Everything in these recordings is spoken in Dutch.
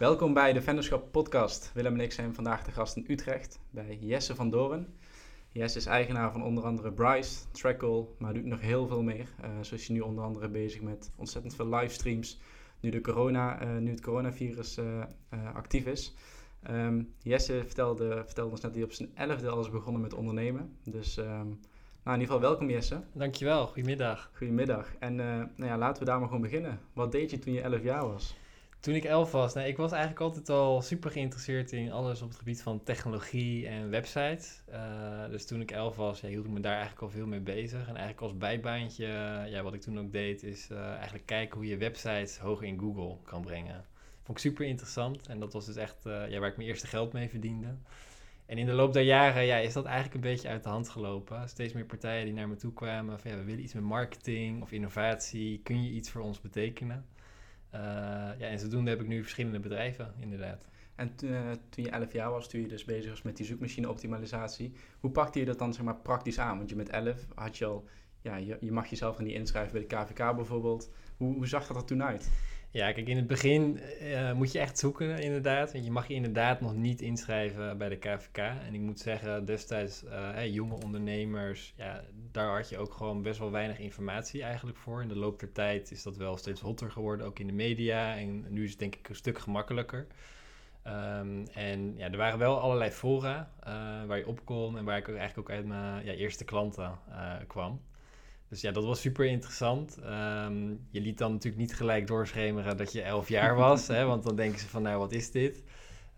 Welkom bij de Venderschap Podcast. Willem en ik zijn vandaag de gast in Utrecht bij Jesse van Doren. Jesse is eigenaar van onder andere Bryce, Trackle, maar doet nog heel veel meer. Uh, zo is hij nu onder andere bezig met ontzettend veel livestreams, nu, de corona, uh, nu het coronavirus uh, actief is. Um, Jesse vertelde, vertelde ons net dat hij op zijn elfde al is begonnen met ondernemen. Dus um, nou, in ieder geval welkom Jesse. Dankjewel, goedemiddag. Goedemiddag. En nou ja, laten we daar maar gewoon beginnen. Wat deed je toen je 11 jaar was? Toen ik elf was, ik was eigenlijk altijd al super geïnteresseerd in alles op het gebied van technologie en websites. Uh, dus toen ik elf was, hield ik me daar eigenlijk al veel mee bezig. En eigenlijk als bijbaantje, ja, wat ik toen ook deed, is uh, eigenlijk kijken hoe je websites hoog in Google kan brengen. Vond ik super interessant en dat was dus echt waar ik mijn eerste geld mee verdiende. En in de loop der jaren ja, is dat eigenlijk een beetje uit de hand gelopen. Steeds meer partijen die naar me toe kwamen van ja, we willen iets met marketing of innovatie. Kun je iets voor ons betekenen? Uh, ja, en zodoende heb ik nu verschillende bedrijven, inderdaad. En uh, toen je 11 jaar was, toen je dus bezig was met die zoekmachine-optimalisatie, hoe pakte je dat dan zeg maar, praktisch aan? Want je met 11 had je al, ja, je, je mag jezelf er niet inschrijven bij de KVK bijvoorbeeld. Hoe, hoe zag dat er toen uit? Ja, kijk, in het begin uh, moet je echt zoeken, inderdaad. Want je mag je inderdaad nog niet inschrijven bij de KVK. En ik moet zeggen, destijds, hey, jonge ondernemers, ja, daar had je ook gewoon best wel weinig informatie eigenlijk voor. In de loop der tijd is dat wel steeds hotter geworden, ook in de media. En nu is het denk ik een stuk gemakkelijker. Um, en ja, er waren wel allerlei fora waar je op kon en waar ik eigenlijk ook uit mijn ja, eerste klanten kwam. Dus ja, dat was super interessant. Um, je liet dan natuurlijk niet gelijk doorschemeren dat je elf jaar was, hè, want dan denken ze van, nou, wat is dit?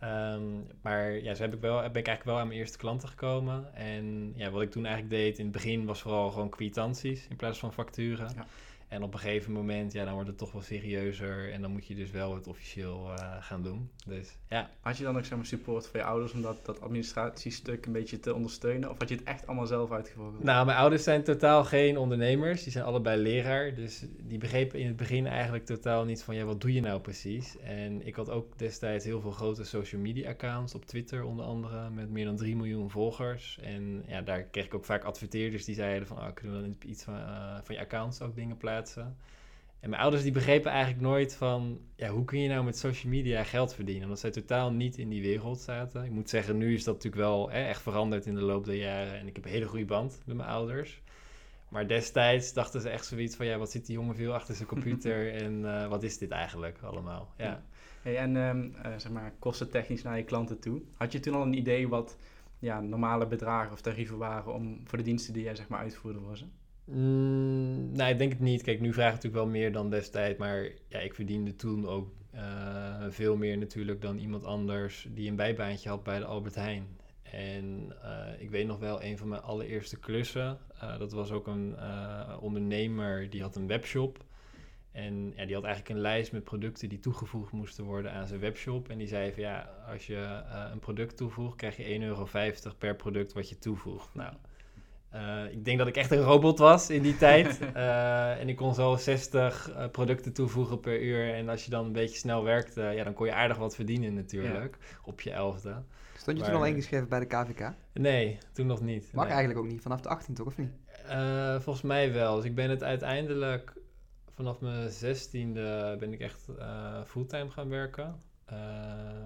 Um, maar ja, zo heb ik wel, ben ik eigenlijk wel aan mijn eerste klanten gekomen. En ja, wat ik toen eigenlijk deed in het begin was vooral gewoon kwitanties in plaats van facturen. Ja. En op een gegeven moment, ja, dan wordt het toch wel serieuzer. En dan moet je dus wel het officieel uh, gaan doen. Dus, ja. Had je dan ook zeg maar, support van je ouders om dat, dat administratiestuk een beetje te ondersteunen? Of had je het echt allemaal zelf uitgevoerd? Nou, mijn ouders zijn totaal geen ondernemers. Die zijn allebei leraar. Dus die begrepen in het begin eigenlijk totaal niet van, ja, wat doe je nou precies? En ik had ook destijds heel veel grote social media accounts. Op Twitter onder andere, met meer dan 3 miljoen volgers. En ja, daar kreeg ik ook vaak adverteerders die zeiden van, oh, kunnen we dan iets van, uh, van je accounts ook dingen plaatsen? En mijn ouders die begrepen eigenlijk nooit van, ja, hoe kun je nou met social media geld verdienen? Omdat zij totaal niet in die wereld zaten. Ik moet zeggen, nu is dat natuurlijk wel hè, echt veranderd in de loop der jaren. En ik heb een hele goede band met mijn ouders. Maar destijds dachten ze echt zoiets van, ja, wat zit die jongen veel achter zijn computer en uh, wat is dit eigenlijk allemaal? Ja. Hey, en um, uh, zeg maar, kostentechnisch naar je klanten toe. Had je toen al een idee wat ja, normale bedragen of tarieven waren om, voor de diensten die jij zeg maar uitvoerde voor ze? Mm, nou, ik denk het niet. Kijk, nu vraag ik natuurlijk wel meer dan destijds. Maar ja, ik verdiende toen ook uh, veel meer natuurlijk dan iemand anders die een bijbaantje had bij de Albert Heijn. En uh, ik weet nog wel, een van mijn allereerste klussen, uh, dat was ook een ondernemer die had een webshop. En ja, die had eigenlijk een lijst met producten die toegevoegd moesten worden aan zijn webshop. En die zei van ja, als je een product toevoegt, krijg je 1,50 euro per product wat je toevoegt. Nou, uh, ik denk dat ik echt een robot was in die tijd. Uh, en ik kon zo 60 uh, producten toevoegen per uur. En als je dan een beetje snel werkte, ja, dan kon je aardig wat verdienen natuurlijk. Ja. Op je elfde. Stond je maar, toen al ingeschreven bij de KVK? Nee, toen nog niet. Mag nee. eigenlijk ook niet, vanaf de 18 toch, of niet? volgens mij wel. Dus ik ben het uiteindelijk, vanaf mijn 16e ben ik echt fulltime gaan werken. Uh,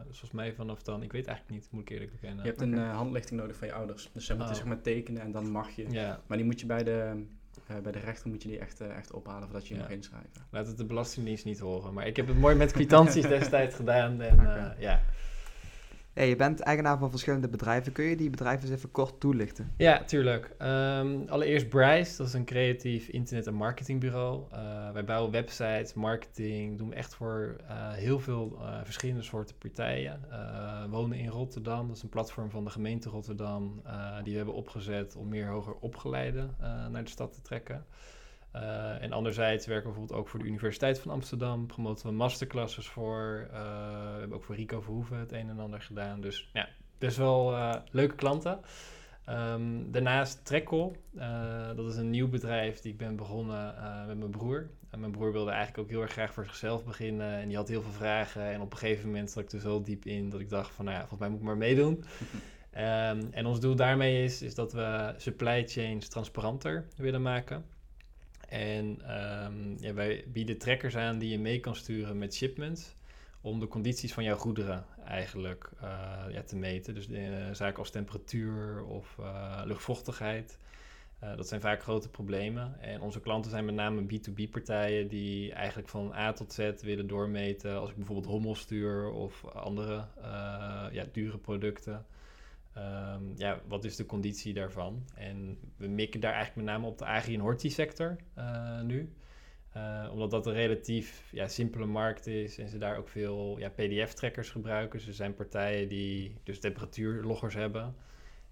volgens mij vanaf dan, ik weet eigenlijk niet, moet ik eerlijk bekennen. Je hebt een uh, handlichting nodig van je ouders. Dus zij moeten oh. zeg maar tekenen en dan mag je. Ja. Maar die moet je bij de, uh, bij de rechter moet je die echt, echt ophalen voordat je je mag inschrijven. Laat het de Belastingdienst niet horen. Maar ik heb het mooi met kwitanties destijds gedaan. En okay. ja. Je bent eigenaar van verschillende bedrijven. Kun je die bedrijven eens even kort toelichten? Ja, tuurlijk. Um, allereerst Bryce, dat is een creatief internet- en marketingbureau. Uh, wij bouwen websites, marketing, doen echt voor uh, heel veel uh, verschillende soorten partijen. wonen in Rotterdam, dat is een platform van de gemeente Rotterdam, die we hebben opgezet om meer hoger opgeleiden naar de stad te trekken. Uh, en anderzijds werken we bijvoorbeeld ook voor de Universiteit van Amsterdam. Promoten we masterclasses voor. Uh, we hebben ook voor Rico Verhoeven het een en ander gedaan. Dus ja, best wel uh, leuke klanten. Um, daarnaast Trekkel. dat is een nieuw bedrijf die ik ben begonnen met mijn broer. En mijn broer wilde eigenlijk ook heel erg graag voor zichzelf beginnen. En die had heel veel vragen. En op een gegeven moment zat ik er zo diep in dat ik dacht van... Nou ja, volgens mij moet ik maar meedoen. um, en ons doel daarmee is, is dat we supply chains transparanter willen maken. En um, ja, wij bieden trackers aan die je mee kan sturen met shipments. om de condities van jouw goederen eigenlijk uh, ja, te meten. Dus de, zaken als temperatuur of uh, luchtvochtigheid. Dat zijn vaak grote problemen. En onze klanten zijn met name B2B-partijen die eigenlijk van A tot Z willen doormeten. Als ik bijvoorbeeld hommel stuur of andere ja, dure producten. Um, ja, wat is de conditie daarvan? En we mikken daar eigenlijk met name op de agri- en horti-sector nu. Uh, omdat dat een relatief ja, simpele markt is en ze daar ook veel ja, PDF-trackers gebruiken. Dus er zijn partijen die dus temperatuurloggers hebben.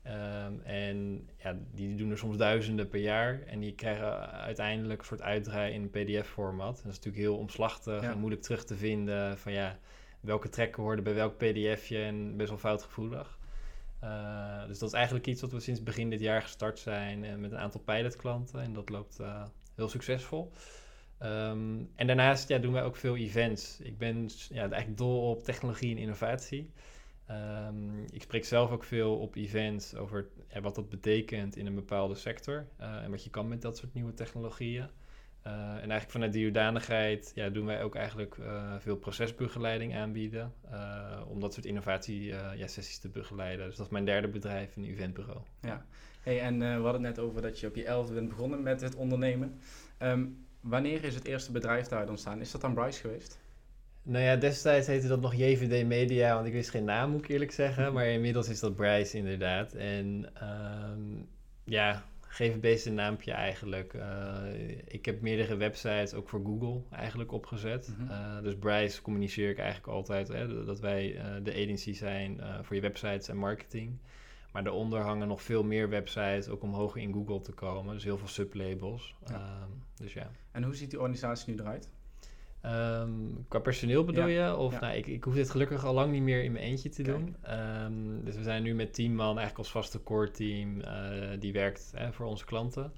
Um, en ja, die doen er soms duizenden per jaar. En die krijgen uiteindelijk een soort uitdraai in een PDF-format. Dat is natuurlijk heel omslachtig en moeilijk terug te vinden van ja, welke trekken hoorden bij welk PDFje en best wel foutgevoelig. Uh, dus dat is eigenlijk iets wat we sinds begin dit jaar gestart zijn en met een aantal pilotklanten. En dat loopt uh, heel succesvol. Um, en daarnaast ja, doen wij ook veel events. Ik ben ja, eigenlijk dol op technologie en innovatie. Um, ik spreek zelf ook veel op events over ja, wat dat betekent in een bepaalde sector en wat je kan met dat soort nieuwe technologieën. Uh, en eigenlijk vanuit die hoedanigheid ja, doen wij ook eigenlijk uh, veel procesbegeleiding aanbieden om dat soort innovatie-sessies te begeleiden. Dus dat is mijn derde bedrijf, een eventbureau. Ja, hey, en we hadden het net over dat je op je elfde bent begonnen met het ondernemen. Um, Wanneer is het eerste bedrijf daar ontstaan? Is dat dan Bryce geweest? Nou ja, destijds heette dat nog JVD Media, want ik wist geen naam, moet ik eerlijk zeggen. Maar inmiddels is dat Bryce inderdaad. En um, ja, GVB is een naampje eigenlijk. Uh, ik heb meerdere websites ook voor Google eigenlijk opgezet. Mm -hmm. uh, dus Bryce communiceer ik eigenlijk altijd hè, dat wij uh, de agency zijn voor je websites en marketing. Maar daaronder hangen nog veel meer websites, ook om hoger in Google te komen. Dus heel veel sublabels. Ja. Um, dus ja. En hoe ziet die organisatie nu eruit? Um, qua personeel bedoel ja. je? Of ja. nou, ik, ik hoef dit gelukkig al lang niet meer in mijn eentje te Kijk. doen. Um, dus we zijn nu met tien man eigenlijk als vaste core team uh, die werkt hè, voor onze klanten.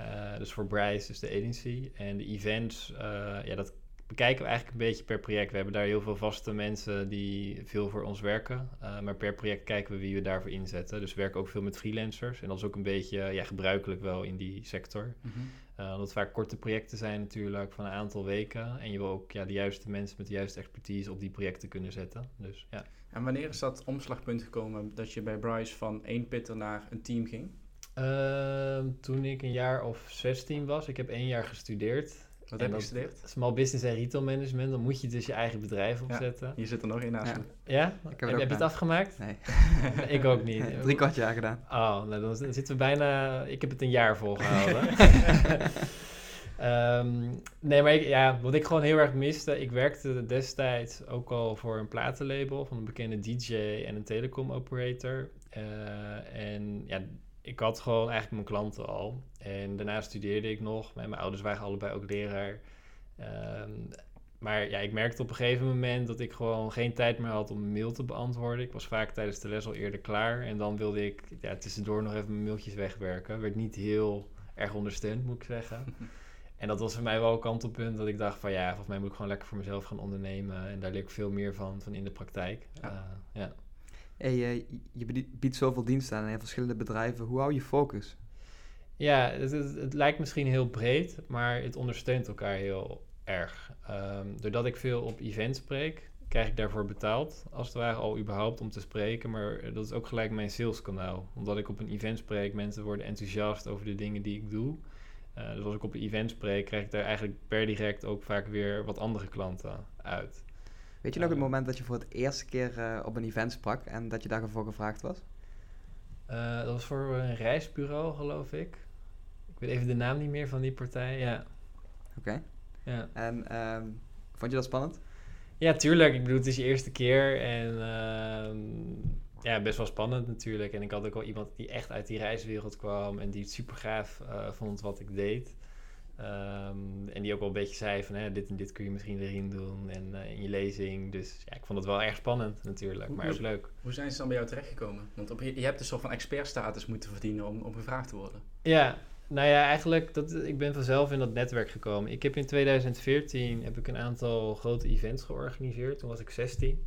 Uh, dus voor Bryce, dus de agency. En de events, uh, ja, dat bekijken we eigenlijk een beetje per project. We hebben daar heel veel vaste mensen die veel voor ons werken. Maar per project kijken we wie we daarvoor inzetten. Dus we werken ook veel met freelancers. En dat is ook een beetje ja, gebruikelijk wel in die sector. Mm -hmm. Uh, omdat het vaak korte projecten zijn natuurlijk van een aantal weken. En je wil ook ja, de juiste mensen met de juiste expertise op die projecten kunnen zetten. Dus, ja. En wanneer is dat omslagpunt gekomen dat je bij Bryce van één pitter naar een team ging? Uh, toen ik een jaar of 16 was. Ik heb één jaar gestudeerd. Wat heb je gestudeerd? Small business en retail management. Dan moet je dus je eigen bedrijf opzetten. Ja, je zit er nog in naast ja. Ja? Ik heb, heb je het afgemaakt? Nee. ik ook niet. Nee, drie kwart jaar gedaan. Oh, nou dan zitten we bijna... Ik heb het een jaar volgehouden. um, nee, maar ik, ja, wat ik gewoon heel erg miste... Ik werkte destijds ook al voor een platenlabel... van een bekende DJ en een telecom operator. Uh, en ja, ik had gewoon eigenlijk mijn klanten al. En daarna studeerde ik nog. Mijn ouders waren allebei ook leraar. Um, maar ja, ik merkte op een gegeven moment dat ik gewoon geen tijd meer had om een mail te beantwoorden. Ik was vaak tijdens de les al eerder klaar. En dan wilde ik ja, tussendoor nog even mijn mailtjes wegwerken. Werd niet heel erg ondersteund, moet ik zeggen. en dat was voor mij wel een kantelpunt dat ik dacht van ja, volgens mij moet ik gewoon lekker voor mezelf gaan ondernemen. En daar leer ik veel meer van, van in de praktijk. Ja. Uh, ja. Hey, uh, je biedt zoveel diensten aan in verschillende bedrijven. Hoe hou je focus? Ja, het, het, lijkt misschien heel breed, maar het ondersteunt elkaar heel erg. Um, doordat ik veel op events spreek, krijg ik daarvoor betaald, als het ware al überhaupt om te spreken. Maar dat is ook gelijk mijn saleskanaal. Omdat ik op een event spreek, mensen worden enthousiast over de dingen die ik doe. Uh, dus als ik op een event spreek, krijg ik daar eigenlijk per direct ook vaak weer wat andere klanten uit. Weet je nog het moment dat je voor het eerste keer uh, op een event sprak en dat je daarvoor gevraagd was? Uh, dat was voor een reisbureau, geloof ik. Ik weet even de naam niet meer van die partij, ja. Oké. Okay. Ja. En um, vond je dat spannend? Ja, tuurlijk. Ik bedoel, het is je eerste keer en uh, ja, best wel spannend natuurlijk. En ik had ook wel iemand die echt uit die reiswereld kwam en die het super gaaf uh, vond wat ik deed. Um, en die ook wel een beetje zei van hè, dit en dit kun je misschien erin doen en uh, in je lezing. Dus ja, ik vond het wel erg spannend natuurlijk, hoe, maar ook leuk. Hoe zijn ze dan bij jou terechtgekomen? Want op, je hebt een soort van expertstatus moeten verdienen om, om gevraagd te worden. Ja, nou ja, eigenlijk, dat, ik ben vanzelf in dat netwerk gekomen. Ik heb in 2014 heb ik een aantal grote events georganiseerd. Toen was ik 16.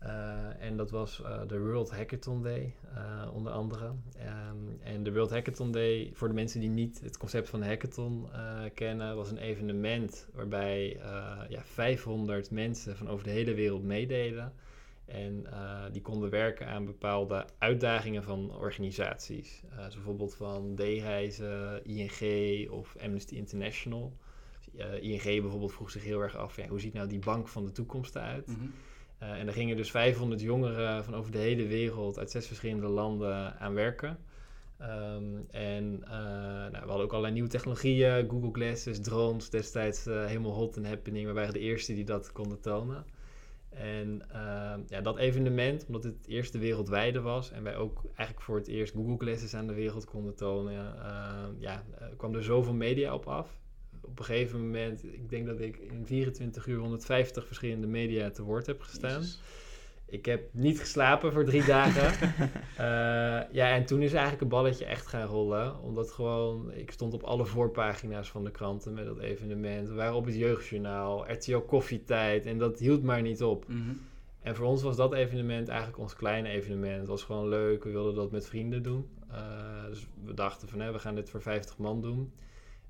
Eh, en dat was eh, de World Hackathon Day, eh, onder andere. Ehm, en de World Hackathon Day, voor de mensen die niet het concept van hackathon kennen, was een evenement waarbij ja, 500 mensen van over de hele wereld meededen. En die konden werken aan bepaalde uitdagingen van organisaties. zoals bijvoorbeeld van D-reizen, ING of Amnesty International. ING bijvoorbeeld vroeg zich heel erg af, hoe ziet nou die bank van de toekomst eruit? Mhm. Uh, en er gingen dus 500 jongeren van over de hele wereld uit zes verschillende landen aan werken. Ehm, en uh, nou, we hadden ook allerlei nieuwe technologieën, Google Glasses, drones, destijds uh, helemaal hot en happening. We waren de eerste die dat konden tonen. En ehm, ja, dat evenement, omdat het het eerste wereldwijde was en wij ook eigenlijk voor het eerst Google Glasses aan de wereld konden tonen, ja, kwam er zoveel media op af op een gegeven moment, ik denk dat ik in 24 uur 150 verschillende media te woord heb gestaan. Ik heb niet geslapen voor drie dagen. uh, ja, en toen is eigenlijk een balletje echt gaan rollen. Omdat gewoon, ik stond op alle voorpagina's van de kranten met dat evenement. We waren op het Jeugdjournaal, RTL Koffietijd. En dat hield maar niet op. Mhm. En voor ons was dat evenement eigenlijk ons kleine evenement. Het was gewoon leuk. We wilden dat met vrienden doen. Uh, dus we dachten van, hè, we gaan dit voor 50 man doen.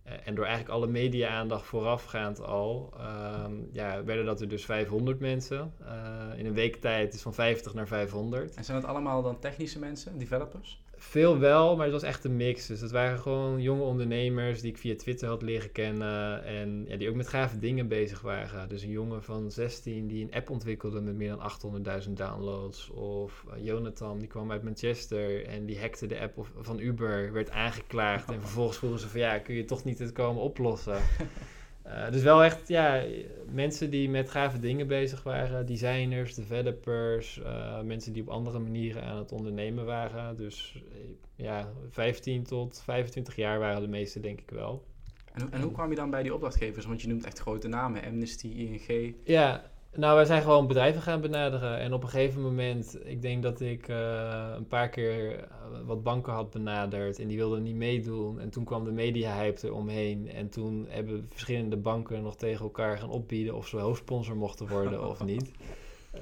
Eh, en door eigenlijk alle media-aandacht voorafgaand al, ehm, ja, werden dat er dus 500 mensen. Uh, in een week tijd is van 50 naar 500. En zijn dat allemaal dan technische mensen, developers? Veel wel, maar het was echt een mix. Dus het waren gewoon jonge ondernemers die ik via Twitter had leren kennen. En ja, die ook met gave dingen bezig waren. Dus een jongen van 16 die een app ontwikkelde met meer dan 800.000 downloads. Of uh, Jonathan, die kwam uit Manchester en die hackte de app van Uber, werd aangeklaagd. En vervolgens vroegen ze van ja, kun je toch niet het komen oplossen? Uh, dus wel echt, ja, mensen die met gave dingen bezig waren. Designers, developers, uh, mensen die op andere manieren aan het ondernemen waren. Dus eh, ja, 15 tot 25 jaar waren de meeste, denk ik wel. En, en hoe kwam je dan bij die opdrachtgevers? Want je noemt echt grote namen, Amnesty, ING. Ja, nou, wij zijn gewoon bedrijven gaan benaderen. En op een gegeven moment, ik denk dat ik uh, een paar keer eh, wat banken had benaderd. En die wilden niet meedoen. En toen kwam de media-hype eromheen. En toen hebben verschillende banken nog tegen elkaar gaan opbieden of ze hoofdsponsor mochten worden of niet.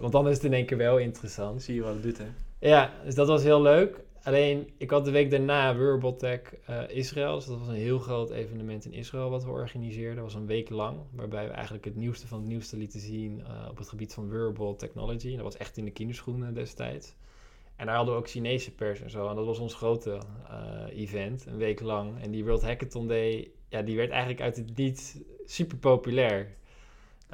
Want dan is het in één keer wel interessant. Zie je wat het doet, hè? Ja, dus dat was heel leuk. Alleen, ik had de week daarna Wearable uh, Israël. Dus dat was een heel groot evenement in Israël wat we organiseerden. Dat was een week lang, waarbij we eigenlijk het nieuwste van het nieuwste lieten zien uh, op het gebied van wearable technology. Dat was echt in de kinderschoenen destijds. En daar hadden we ook Chinese pers en zo. En dat was ons grote uh, event, een week lang. En die World Hackathon Day, ja, die werd eigenlijk uit het niet super populair.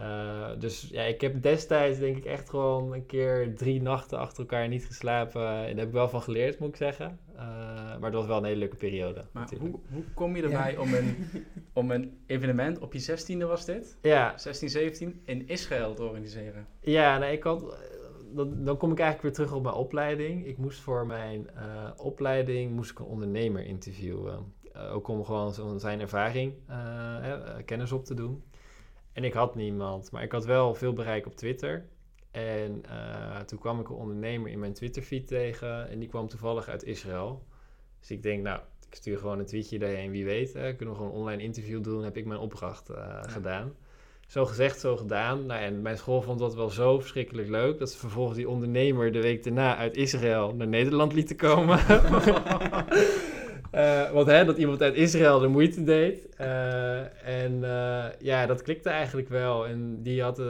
Uh, dus ja, ik heb destijds denk ik echt gewoon een keer drie nachten achter elkaar niet geslapen. En daar heb ik wel van geleerd, moet ik zeggen. Uh, maar het was wel een hele leuke periode. Maar hoe, hoe kom je erbij om, een, om een evenement, op je 16e was dit? Ja. 16, 17, in Israël te organiseren? Ja, nou, ik had, dan, dan kom ik eigenlijk weer terug op mijn opleiding. Ik moest voor mijn uh, opleiding moest ik een ondernemer interviewen. ook om gewoon zijn ervaring, kennis op te doen. En ik had niemand, maar ik had wel veel bereik op Twitter. En uh, toen kwam ik een ondernemer in mijn Twitter-feed tegen en die kwam toevallig uit Israël. Dus ik denk, nou, ik stuur gewoon een tweetje daarheen, wie weet. Hè, kunnen we gewoon een online interview doen, heb ik mijn opdracht uh, gedaan. Zo gezegd, zo gedaan. Nou, en mijn school vond dat wel zo verschrikkelijk leuk... dat ze vervolgens die ondernemer de week daarna uit Israël naar Nederland lieten komen. Uh, want hè, dat iemand uit Israël de moeite deed. Uh, en uh, ja, dat klikte eigenlijk wel. En die had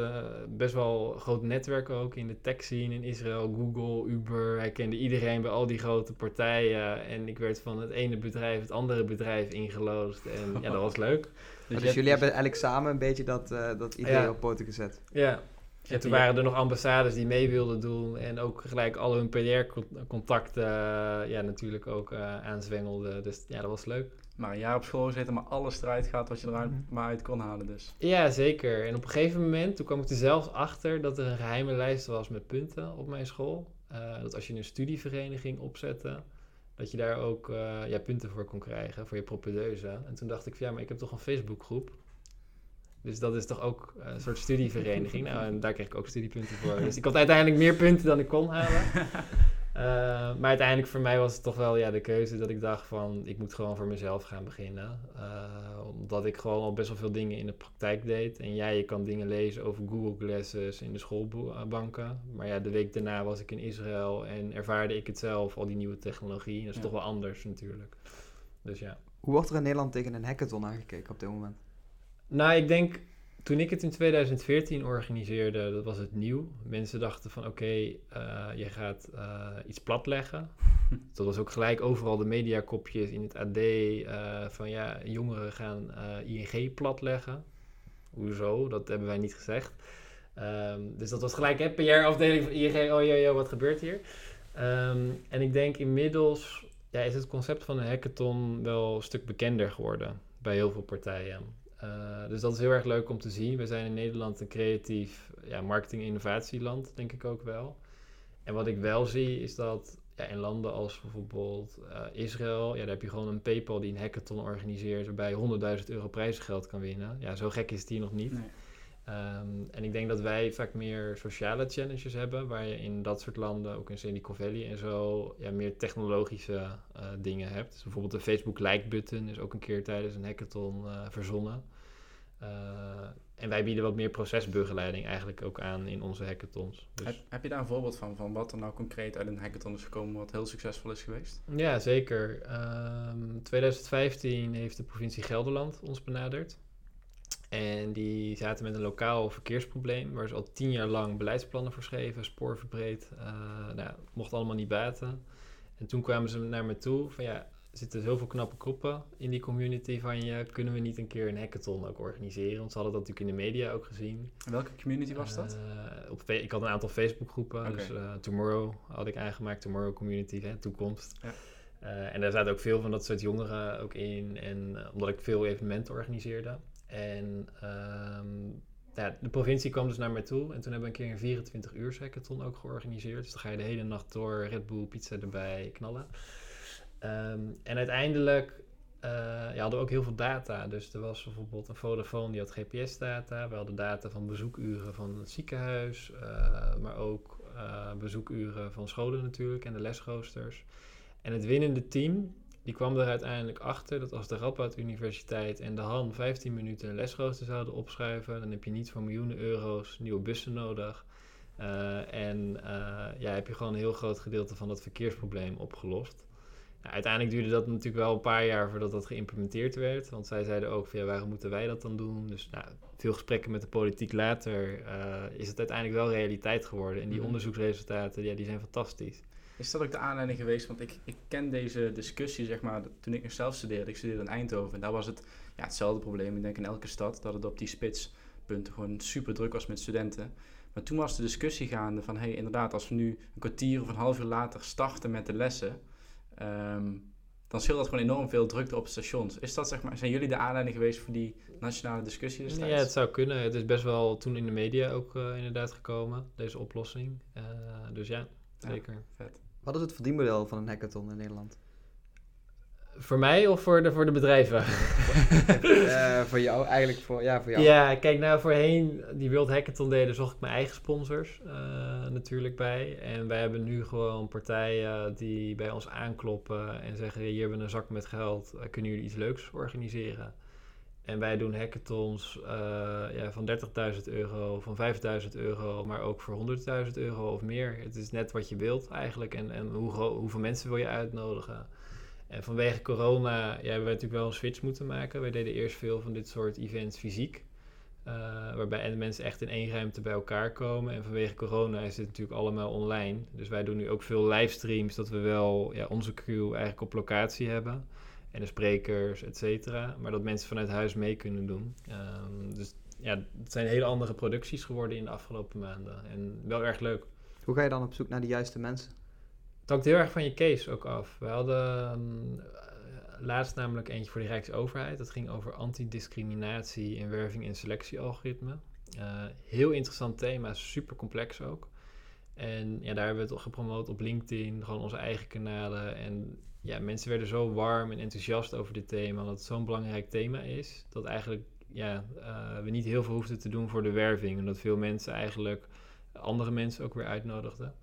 best wel een groot netwerk ook in de tech scene in Israël. Google, Uber. Hij kende iedereen bij al die grote partijen. En ik werd van het ene bedrijf het andere bedrijf ingeloosd. En ja, dat was leuk. Dus, dus jullie hebben eigenlijk samen een beetje dat, dat idee ja. op poten gezet. Ja, en toen waren er nog ambassades die mee wilden doen en ook gelijk al hun PR-contacten uh, ja, natuurlijk ook uh, aanzwengelden. Dus ja, dat was leuk. Maar een jaar op school gezeten, maar alles eruit gaat wat je eruit mm maar uit kon halen dus. Ja, zeker. En op een gegeven moment, toen kwam ik er zelfs achter dat er een geheime lijst was met punten op mijn school. Uh, dat als je een studievereniging opzette, dat je daar ook ja, punten voor kon krijgen, voor je propedeuse. En toen dacht ik, ja, maar ik heb toch een Facebookgroep. Dus dat is toch ook een soort studievereniging. Nou, en daar kreeg ik ook studiepunten voor. Dus ik had uiteindelijk meer punten dan ik kon halen. Eh, maar uiteindelijk voor mij was het toch wel ja, de keuze dat ik dacht van ik moet gewoon voor mezelf gaan beginnen. Uh, omdat ik gewoon al best wel veel dingen in de praktijk deed. En ja, je kan dingen lezen over Google Glasses in de schoolbanken. Maar ja, de week daarna was ik in Israël en ervaarde ik het zelf, al die nieuwe technologie. Dat is Ja. toch wel anders natuurlijk. Dus ja. Hoe wordt er in Nederland tegen een hackathon aangekeken op dit moment? Nou, ik denk toen ik het in 2014 organiseerde, dat was het nieuw. Mensen dachten van oké, eh, je gaat eh, iets platleggen. dat was ook gelijk overal de mediakopjes in het AD eh, van ja, jongeren gaan ING platleggen. Hoezo? Dat hebben wij niet gezegd. Ehm, dus dat was gelijk, PR-afdeling van ING, oh joh, joh, wat gebeurt hier? Ehm, en ik denk inmiddels ja, is het concept van een hackathon wel een stuk bekender geworden bij heel veel partijen. Uh, dus dat is heel erg leuk om te zien. We zijn in Nederland een creatief ja, marketing-innovatieland, denk ik ook wel. En wat ik wel zie is dat ja, in landen als bijvoorbeeld uh, Israël, ja, daar heb je gewoon een PayPal die een hackathon organiseert waarbij je 100.000 euro prijzengeld kan winnen. Ja, zo gek is het hier nog niet. Nee. Um, en ik denk dat wij vaak meer sociale challenges hebben, waar je in dat soort landen, ook in Silicon Valley en zo, ja, meer technologische uh, dingen hebt. Dus bijvoorbeeld de Facebook like-button is ook een keer tijdens een hackathon uh, verzonnen. Uh, en wij bieden wat meer procesbegeleiding eigenlijk ook aan in onze hackathons. Dus... Heb, heb, je daar een voorbeeld van, van wat er nou concreet uit een hackathon is gekomen wat heel succesvol is geweest? Ja, zeker. Um, 2015 heeft de provincie Gelderland ons benaderd. En die zaten met een lokaal verkeersprobleem, waar ze al tien jaar lang beleidsplannen voor schreven, spoor verbreed. Uh, nou, mocht allemaal niet baten. En toen kwamen ze naar me toe van ja, zitten zoveel knappe koppen in die community van je, kunnen we niet een keer een hackathon ook organiseren? Want ze hadden dat natuurlijk in de media ook gezien. En welke community was dat? Uh, op, ik had een aantal Facebookgroepen, okay. dus uh, Tomorrow had ik aangemaakt, Tomorrow Community, hè, toekomst. Ja. Uh, en daar zaten ook veel van dat soort jongeren ook in. En omdat ik veel evenementen organiseerde. En um, ja, de provincie kwam dus naar mij toe. En toen hebben we een keer een 24 uur hackathon ook georganiseerd. Dus dan ga je de hele nacht door, Red Bull, pizza erbij, knallen. Um, en uiteindelijk uh, ja, hadden we ook heel veel data. Dus er was bijvoorbeeld een Vodafone die had GPS-data. We hadden data van bezoekuren van het ziekenhuis. Uh, maar ook uh, bezoekuren van scholen natuurlijk en de lesroosters. En het winnende team, die kwam er uiteindelijk achter dat als de Radboud Universiteit en de Han 15 minuten een lesrooster zouden opschuiven, dan heb je niet voor miljoenen euro's nieuwe bussen nodig. En ja, heb je gewoon een heel groot gedeelte van dat verkeersprobleem opgelost. Nou, uiteindelijk duurde dat natuurlijk wel een paar jaar voordat dat geïmplementeerd werd. Want zij zeiden ook van ja, waarom moeten wij dat dan doen? Dus nou, veel gesprekken met de politiek later uh, is het uiteindelijk wel realiteit geworden. En die Mhm. onderzoeksresultaten, ja, die zijn fantastisch. Is dat ook de aanleiding geweest? Want ik, ik ken deze discussie, zeg maar, toen ik nog zelf studeerde. Ik studeerde in Eindhoven. En daar was het ja, hetzelfde probleem. Ik denk in elke stad dat het op die spitspunten gewoon super druk was met studenten. Maar toen was de discussie gaande van, hé, hey, inderdaad, als we nu een kwartier of een half uur later starten met de lessen, um, dan scheelt dat gewoon enorm veel drukte op stations. Is dat, zeg maar, zijn jullie de aanleiding geweest voor die nationale discussie destijds? Ja, het zou kunnen. Het is best wel toen in de media ook uh, inderdaad gekomen, deze oplossing. Uh, dus ja, zeker. Ja, vet. Wat is het verdienmodel van een hackathon in Nederland? Voor mij of voor de, voor de bedrijven? uh, voor jou, eigenlijk voor, ja, voor jou. Ja, kijk, nou voorheen die World Hackathon deden, zocht ik mijn eigen sponsors uh, natuurlijk bij. En wij hebben nu gewoon partijen die bij ons aankloppen en zeggen, hier hebben we een zak met geld, uh, kunnen jullie iets leuks organiseren? En wij doen hackathons uh, ja, van 30.000 euro, van 5.000 euro, maar ook voor 100.000 euro of meer. Het is net wat je wilt eigenlijk en, en hoe, hoeveel mensen wil je uitnodigen. En vanwege corona ja, hebben we natuurlijk wel een switch moeten maken. Wij deden eerst veel van dit soort events fysiek. Uh, waarbij mensen echt in één ruimte bij elkaar komen. En vanwege corona is dit natuurlijk allemaal online. Dus wij doen nu ook veel livestreams, dat we wel ja, onze crew eigenlijk op locatie hebben. En de sprekers, et cetera. Maar dat mensen vanuit huis mee kunnen doen. Um, dus ja, het zijn hele andere producties geworden in de afgelopen maanden. En wel erg leuk. Hoe ga je dan op zoek naar de juiste mensen? Het hangt heel erg van je case ook af. We hadden um, laatst namelijk eentje voor de Rijksoverheid. Dat ging over antidiscriminatie in werving en selectiealgoritme. Uh, heel interessant thema, super complex ook. En ja, daar hebben we het gepromoot op LinkedIn, gewoon onze eigen kanalen. En ja, mensen werden zo warm en enthousiast over dit thema, dat het zo'n belangrijk thema is, dat eigenlijk ja, uh, we niet heel veel hoefden te doen voor de werving. En dat veel mensen eigenlijk andere mensen ook weer uitnodigden.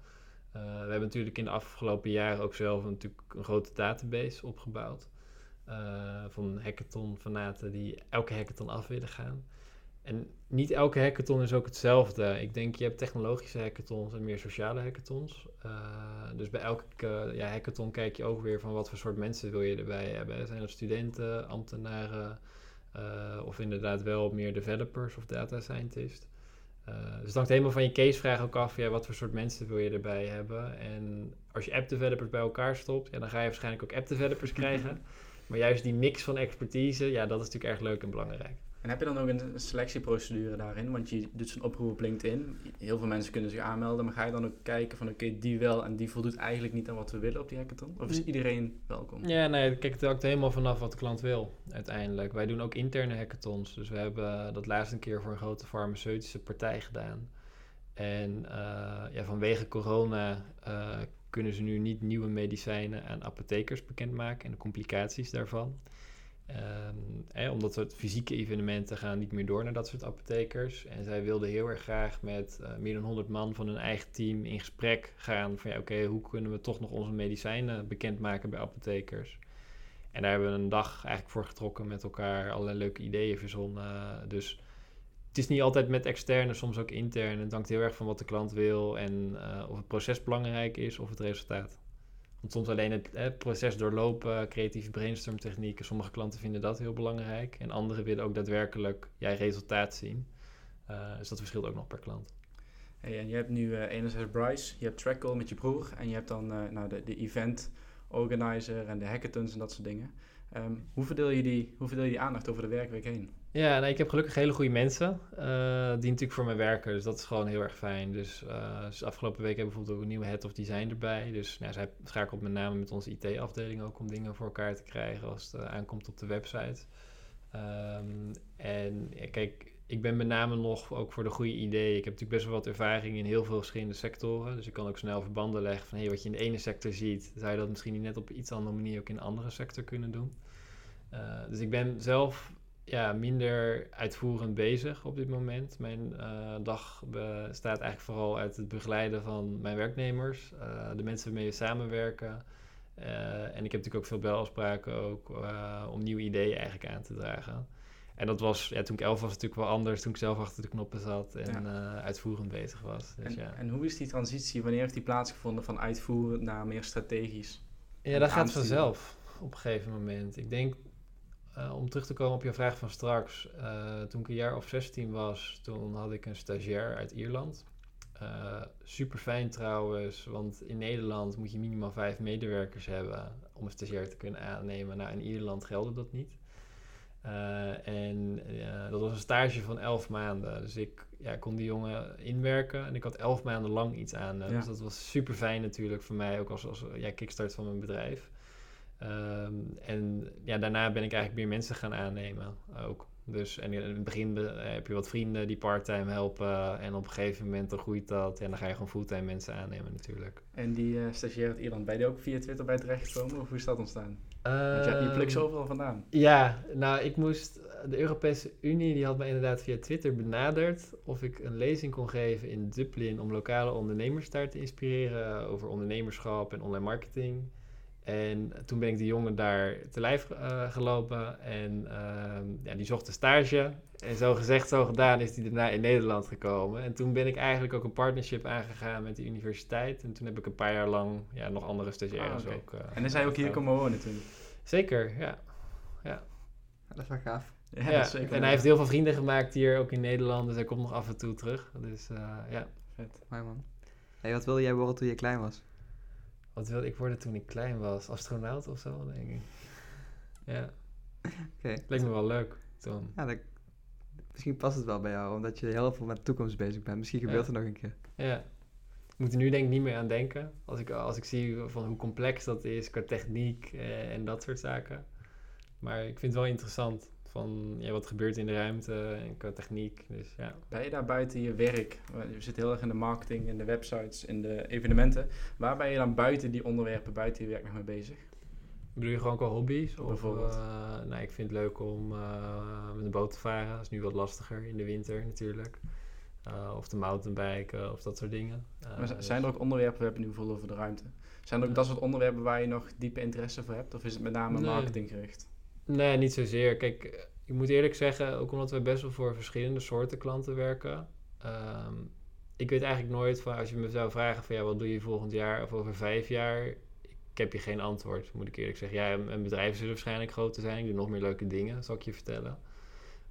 Eh, we hebben natuurlijk in de afgelopen jaren ook zelf natuurlijk een grote database opgebouwd. eh, van hackathon-fanaten die elke hackathon af willen gaan. En niet elke hackathon is ook hetzelfde. Ik denk, je hebt technologische hackathons en meer sociale hackathons. Eh, dus bij elke ja, hackathon kijk je ook weer van wat voor soort mensen wil je erbij hebben. Zijn dat studenten, ambtenaren of inderdaad wel meer developers of data scientists? Eh, dus het hangt helemaal van je casevraag ook af. Ja, wat voor soort mensen wil je erbij hebben? En als je app developers bij elkaar stopt, ja, dan ga je waarschijnlijk ook app developers krijgen. Maar juist die mix van expertise, ja, dat is natuurlijk erg leuk en belangrijk. En heb je dan ook een selectieprocedure daarin? Want je doet zo'n oproep op LinkedIn. Heel veel mensen kunnen zich aanmelden, maar ga je dan ook kijken van oké, die wel en die voldoet eigenlijk niet aan wat we willen op die hackathon? Of is iedereen welkom? Ja, nee, kijk, het hangt helemaal vanaf wat de klant wil, uiteindelijk. Wij doen ook interne hackathons. Dus we hebben dat laatst een keer voor een grote farmaceutische partij gedaan. En eh, ja, vanwege corona eh, kunnen ze nu niet nieuwe medicijnen aan apothekers bekendmaken en de complicaties daarvan. Ehm, eh, omdat het fysieke evenementen gaan niet meer door naar dat soort apothekers. En zij wilden heel erg graag met eh, meer dan 100 man van hun eigen team in gesprek gaan. Van ja, oké, hoe kunnen we toch nog onze medicijnen bekendmaken bij apothekers? En daar hebben we een dag eigenlijk voor getrokken met elkaar, allerlei leuke ideeën verzonnen. Dus het is niet altijd met externe, soms ook intern. Het hangt heel erg van wat de klant wil en eh, of het proces belangrijk is of het resultaat. Want soms alleen het proces doorlopen, creatieve brainstormtechnieken. Sommige klanten vinden dat heel belangrijk. En anderen willen ook daadwerkelijk jij resultaat zien. Eh, dus dat verschilt ook nog per klant. Hey, en je hebt nu eh enerzijds Bryce, je hebt Trackle met je broer en je hebt dan eh, nou, de, de event organizer en de hackathons en dat soort dingen. Ehm, hoe, verdeel je die, hoe verdeel je die aandacht over de werkweek heen? Ja, ik heb gelukkig hele goede mensen eh, die natuurlijk voor mij werken. Dus dat is gewoon heel erg fijn. Dus, dus afgelopen week hebben we bijvoorbeeld ook een nieuwe head of design erbij. Dus nou, zij schakelt met name met onze IT-afdeling ook om dingen voor elkaar te krijgen als het eh, aankomt op de website. Ehm, en ja, kijk, ik ben met name nog ook voor de goede ideeën. Ik heb natuurlijk best wel wat ervaring in heel veel verschillende sectoren. Dus ik kan ook snel verbanden leggen van hey, wat je in de ene sector ziet, zou je dat misschien niet net op iets andere manier ook in een andere sector kunnen doen. Dus ik ben zelf ja, minder uitvoerend bezig op dit moment. Mijn eh, dag bestaat eigenlijk vooral uit het begeleiden van mijn werknemers, eh, de mensen waarmee we samenwerken. Eh, en ik heb natuurlijk ook veel belafspraken ook, om nieuwe ideeën eigenlijk aan te dragen. En dat was, ja, toen ik elf was natuurlijk wel anders, toen ik zelf achter de knoppen zat en uitvoerend bezig was. Dus, En, ja. en hoe is die transitie, wanneer heeft die plaatsgevonden van uitvoeren naar meer strategisch? Ja, dat gaat vanzelf op een gegeven moment. Ik denk, eh, om terug te komen op je vraag van straks, eh, toen ik een jaar of 16 was, toen had ik een stagiair uit Ierland. Eh super fijn trouwens, want in Nederland moet je minimaal vijf medewerkers hebben om een stagiair te kunnen aannemen. Nou, in Ierland geldde dat niet. En dat was een stage van elf maanden. Dus ik ja, kon die jongen inwerken en ik had elf maanden lang iets aan. Ja. Dus dat was super fijn natuurlijk voor mij, ook als, als ja, kickstart van mijn bedrijf. Ehm, en ja, daarna ben ik eigenlijk meer mensen gaan aannemen ook. Dus en in het begin eh, heb je wat vrienden die parttime helpen. En op een gegeven moment dan groeit dat. En dan ga je gewoon fulltime mensen aannemen natuurlijk. En die eh stagiair uit Ierland, ben je ook via Twitter bij terechtgekomen of hoe is dat ontstaan? Want je, je Ehm, plukt ze overal vandaan. Ja, nou, ik moest. De Europese Unie die had me inderdaad via Twitter benaderd of ik een lezing kon geven in Dublin om lokale ondernemers daar te inspireren over ondernemerschap en online marketing. En toen ben ik die jongen daar te lijf eh, gelopen en ehm, ja, die zocht een stage. En zo gezegd, zo gedaan is hij daarna in Nederland gekomen. En toen ben ik eigenlijk ook een partnership aangegaan met de universiteit. En toen heb ik een paar jaar lang ja, nog andere stagiaires Ah, ook. eh, En dan zijn ook hier komen wonen toen. Zeker, ja. Ja, dat is wel gaaf. Ja, Ja, dat is zeker en hij heeft heel veel vrienden gemaakt hier ook in Nederland, dus hij komt nog af en toe terug. Dus eh, ja, vet. Mooi man. Hey, wat wilde jij worden toen je klein was? Wat wilde ik worden toen ik klein was? Astronaut of zo, denk ik. Ja, Oké. leek me wel leuk toen. Ja, dat, misschien past het wel bij jou, omdat je heel veel met de toekomst bezig bent. Misschien gebeurt Ja. er nog een keer. Ja. Ik moet er nu denk ik niet meer aan denken, als ik, als ik zie van hoe complex dat is qua techniek eh, en dat soort zaken. Maar ik vind het wel interessant van ja, wat gebeurt in de ruimte en qua techniek. Dus ja. Ben je daar buiten je werk, je zit heel erg in de marketing, in de websites, in de evenementen. Waar ben je dan buiten die onderwerpen, buiten je werk nog mee bezig? Bedoel je gewoon qua hobby's? Of, Bijvoorbeeld. eh, nou, ik vind het leuk om eh, met een boot te varen. Dat is nu wat lastiger in de winter natuurlijk. Uh, of de mountainbiken of dat soort dingen. Maar dus- zijn er ook onderwerpen, we hebben nu over de ruimte. Zijn er ook dat soort onderwerpen waar je nog diepe interesse voor hebt? Of is het met name Nee. marketinggericht? Nee, niet zozeer. Kijk, ik moet eerlijk zeggen, ook omdat we best wel voor verschillende soorten klanten werken. ehm, ik weet eigenlijk nooit van als je me zou vragen van ja, wat doe je volgend jaar of over vijf jaar? Ik heb je geen antwoord, moet ik eerlijk zeggen. Ja, mijn bedrijf zullen waarschijnlijk groter zijn. Ik doe nog meer leuke dingen, zal ik je vertellen.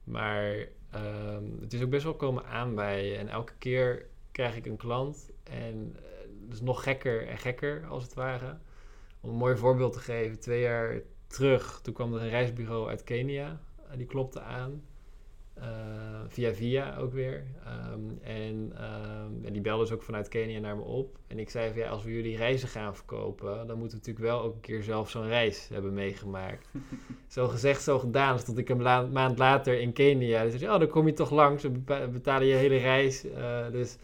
Maar ehm, het is ook best wel komen aanbijen. En elke keer krijg ik een klant en het is nog gekker en gekker als het ware. Om een mooi voorbeeld te geven, twee jaar terug, toen kwam er een reisbureau uit Kenia. eh, die klopte aan. Eh, via via ook weer. Ehm, en, ehm, en die belde dus ook vanuit Kenia naar me op. En ik zei van ja, als we jullie reizen gaan verkopen, dan moeten we natuurlijk wel ook een keer zelf zo'n reis hebben meegemaakt. zo gezegd, zo gedaan. Stond ik een la- maand later in Kenia. Dus zei oh, dan kom je toch langs. We betalen je hele reis. Eh, dus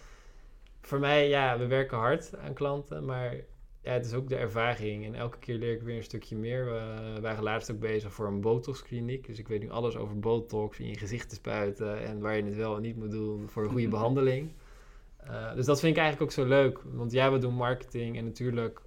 voor mij, ja, we werken hard aan klanten, maar ja, het is ook de ervaring. En elke keer leer ik weer een stukje meer. We waren laatst ook bezig voor een botox-kliniek. Dus ik weet nu alles over botox in je gezicht te spuiten en waar je het wel en niet moet doen voor een goede behandeling. Eh, dus dat vind ik eigenlijk ook zo leuk. Want ja, we doen marketing en natuurlijk,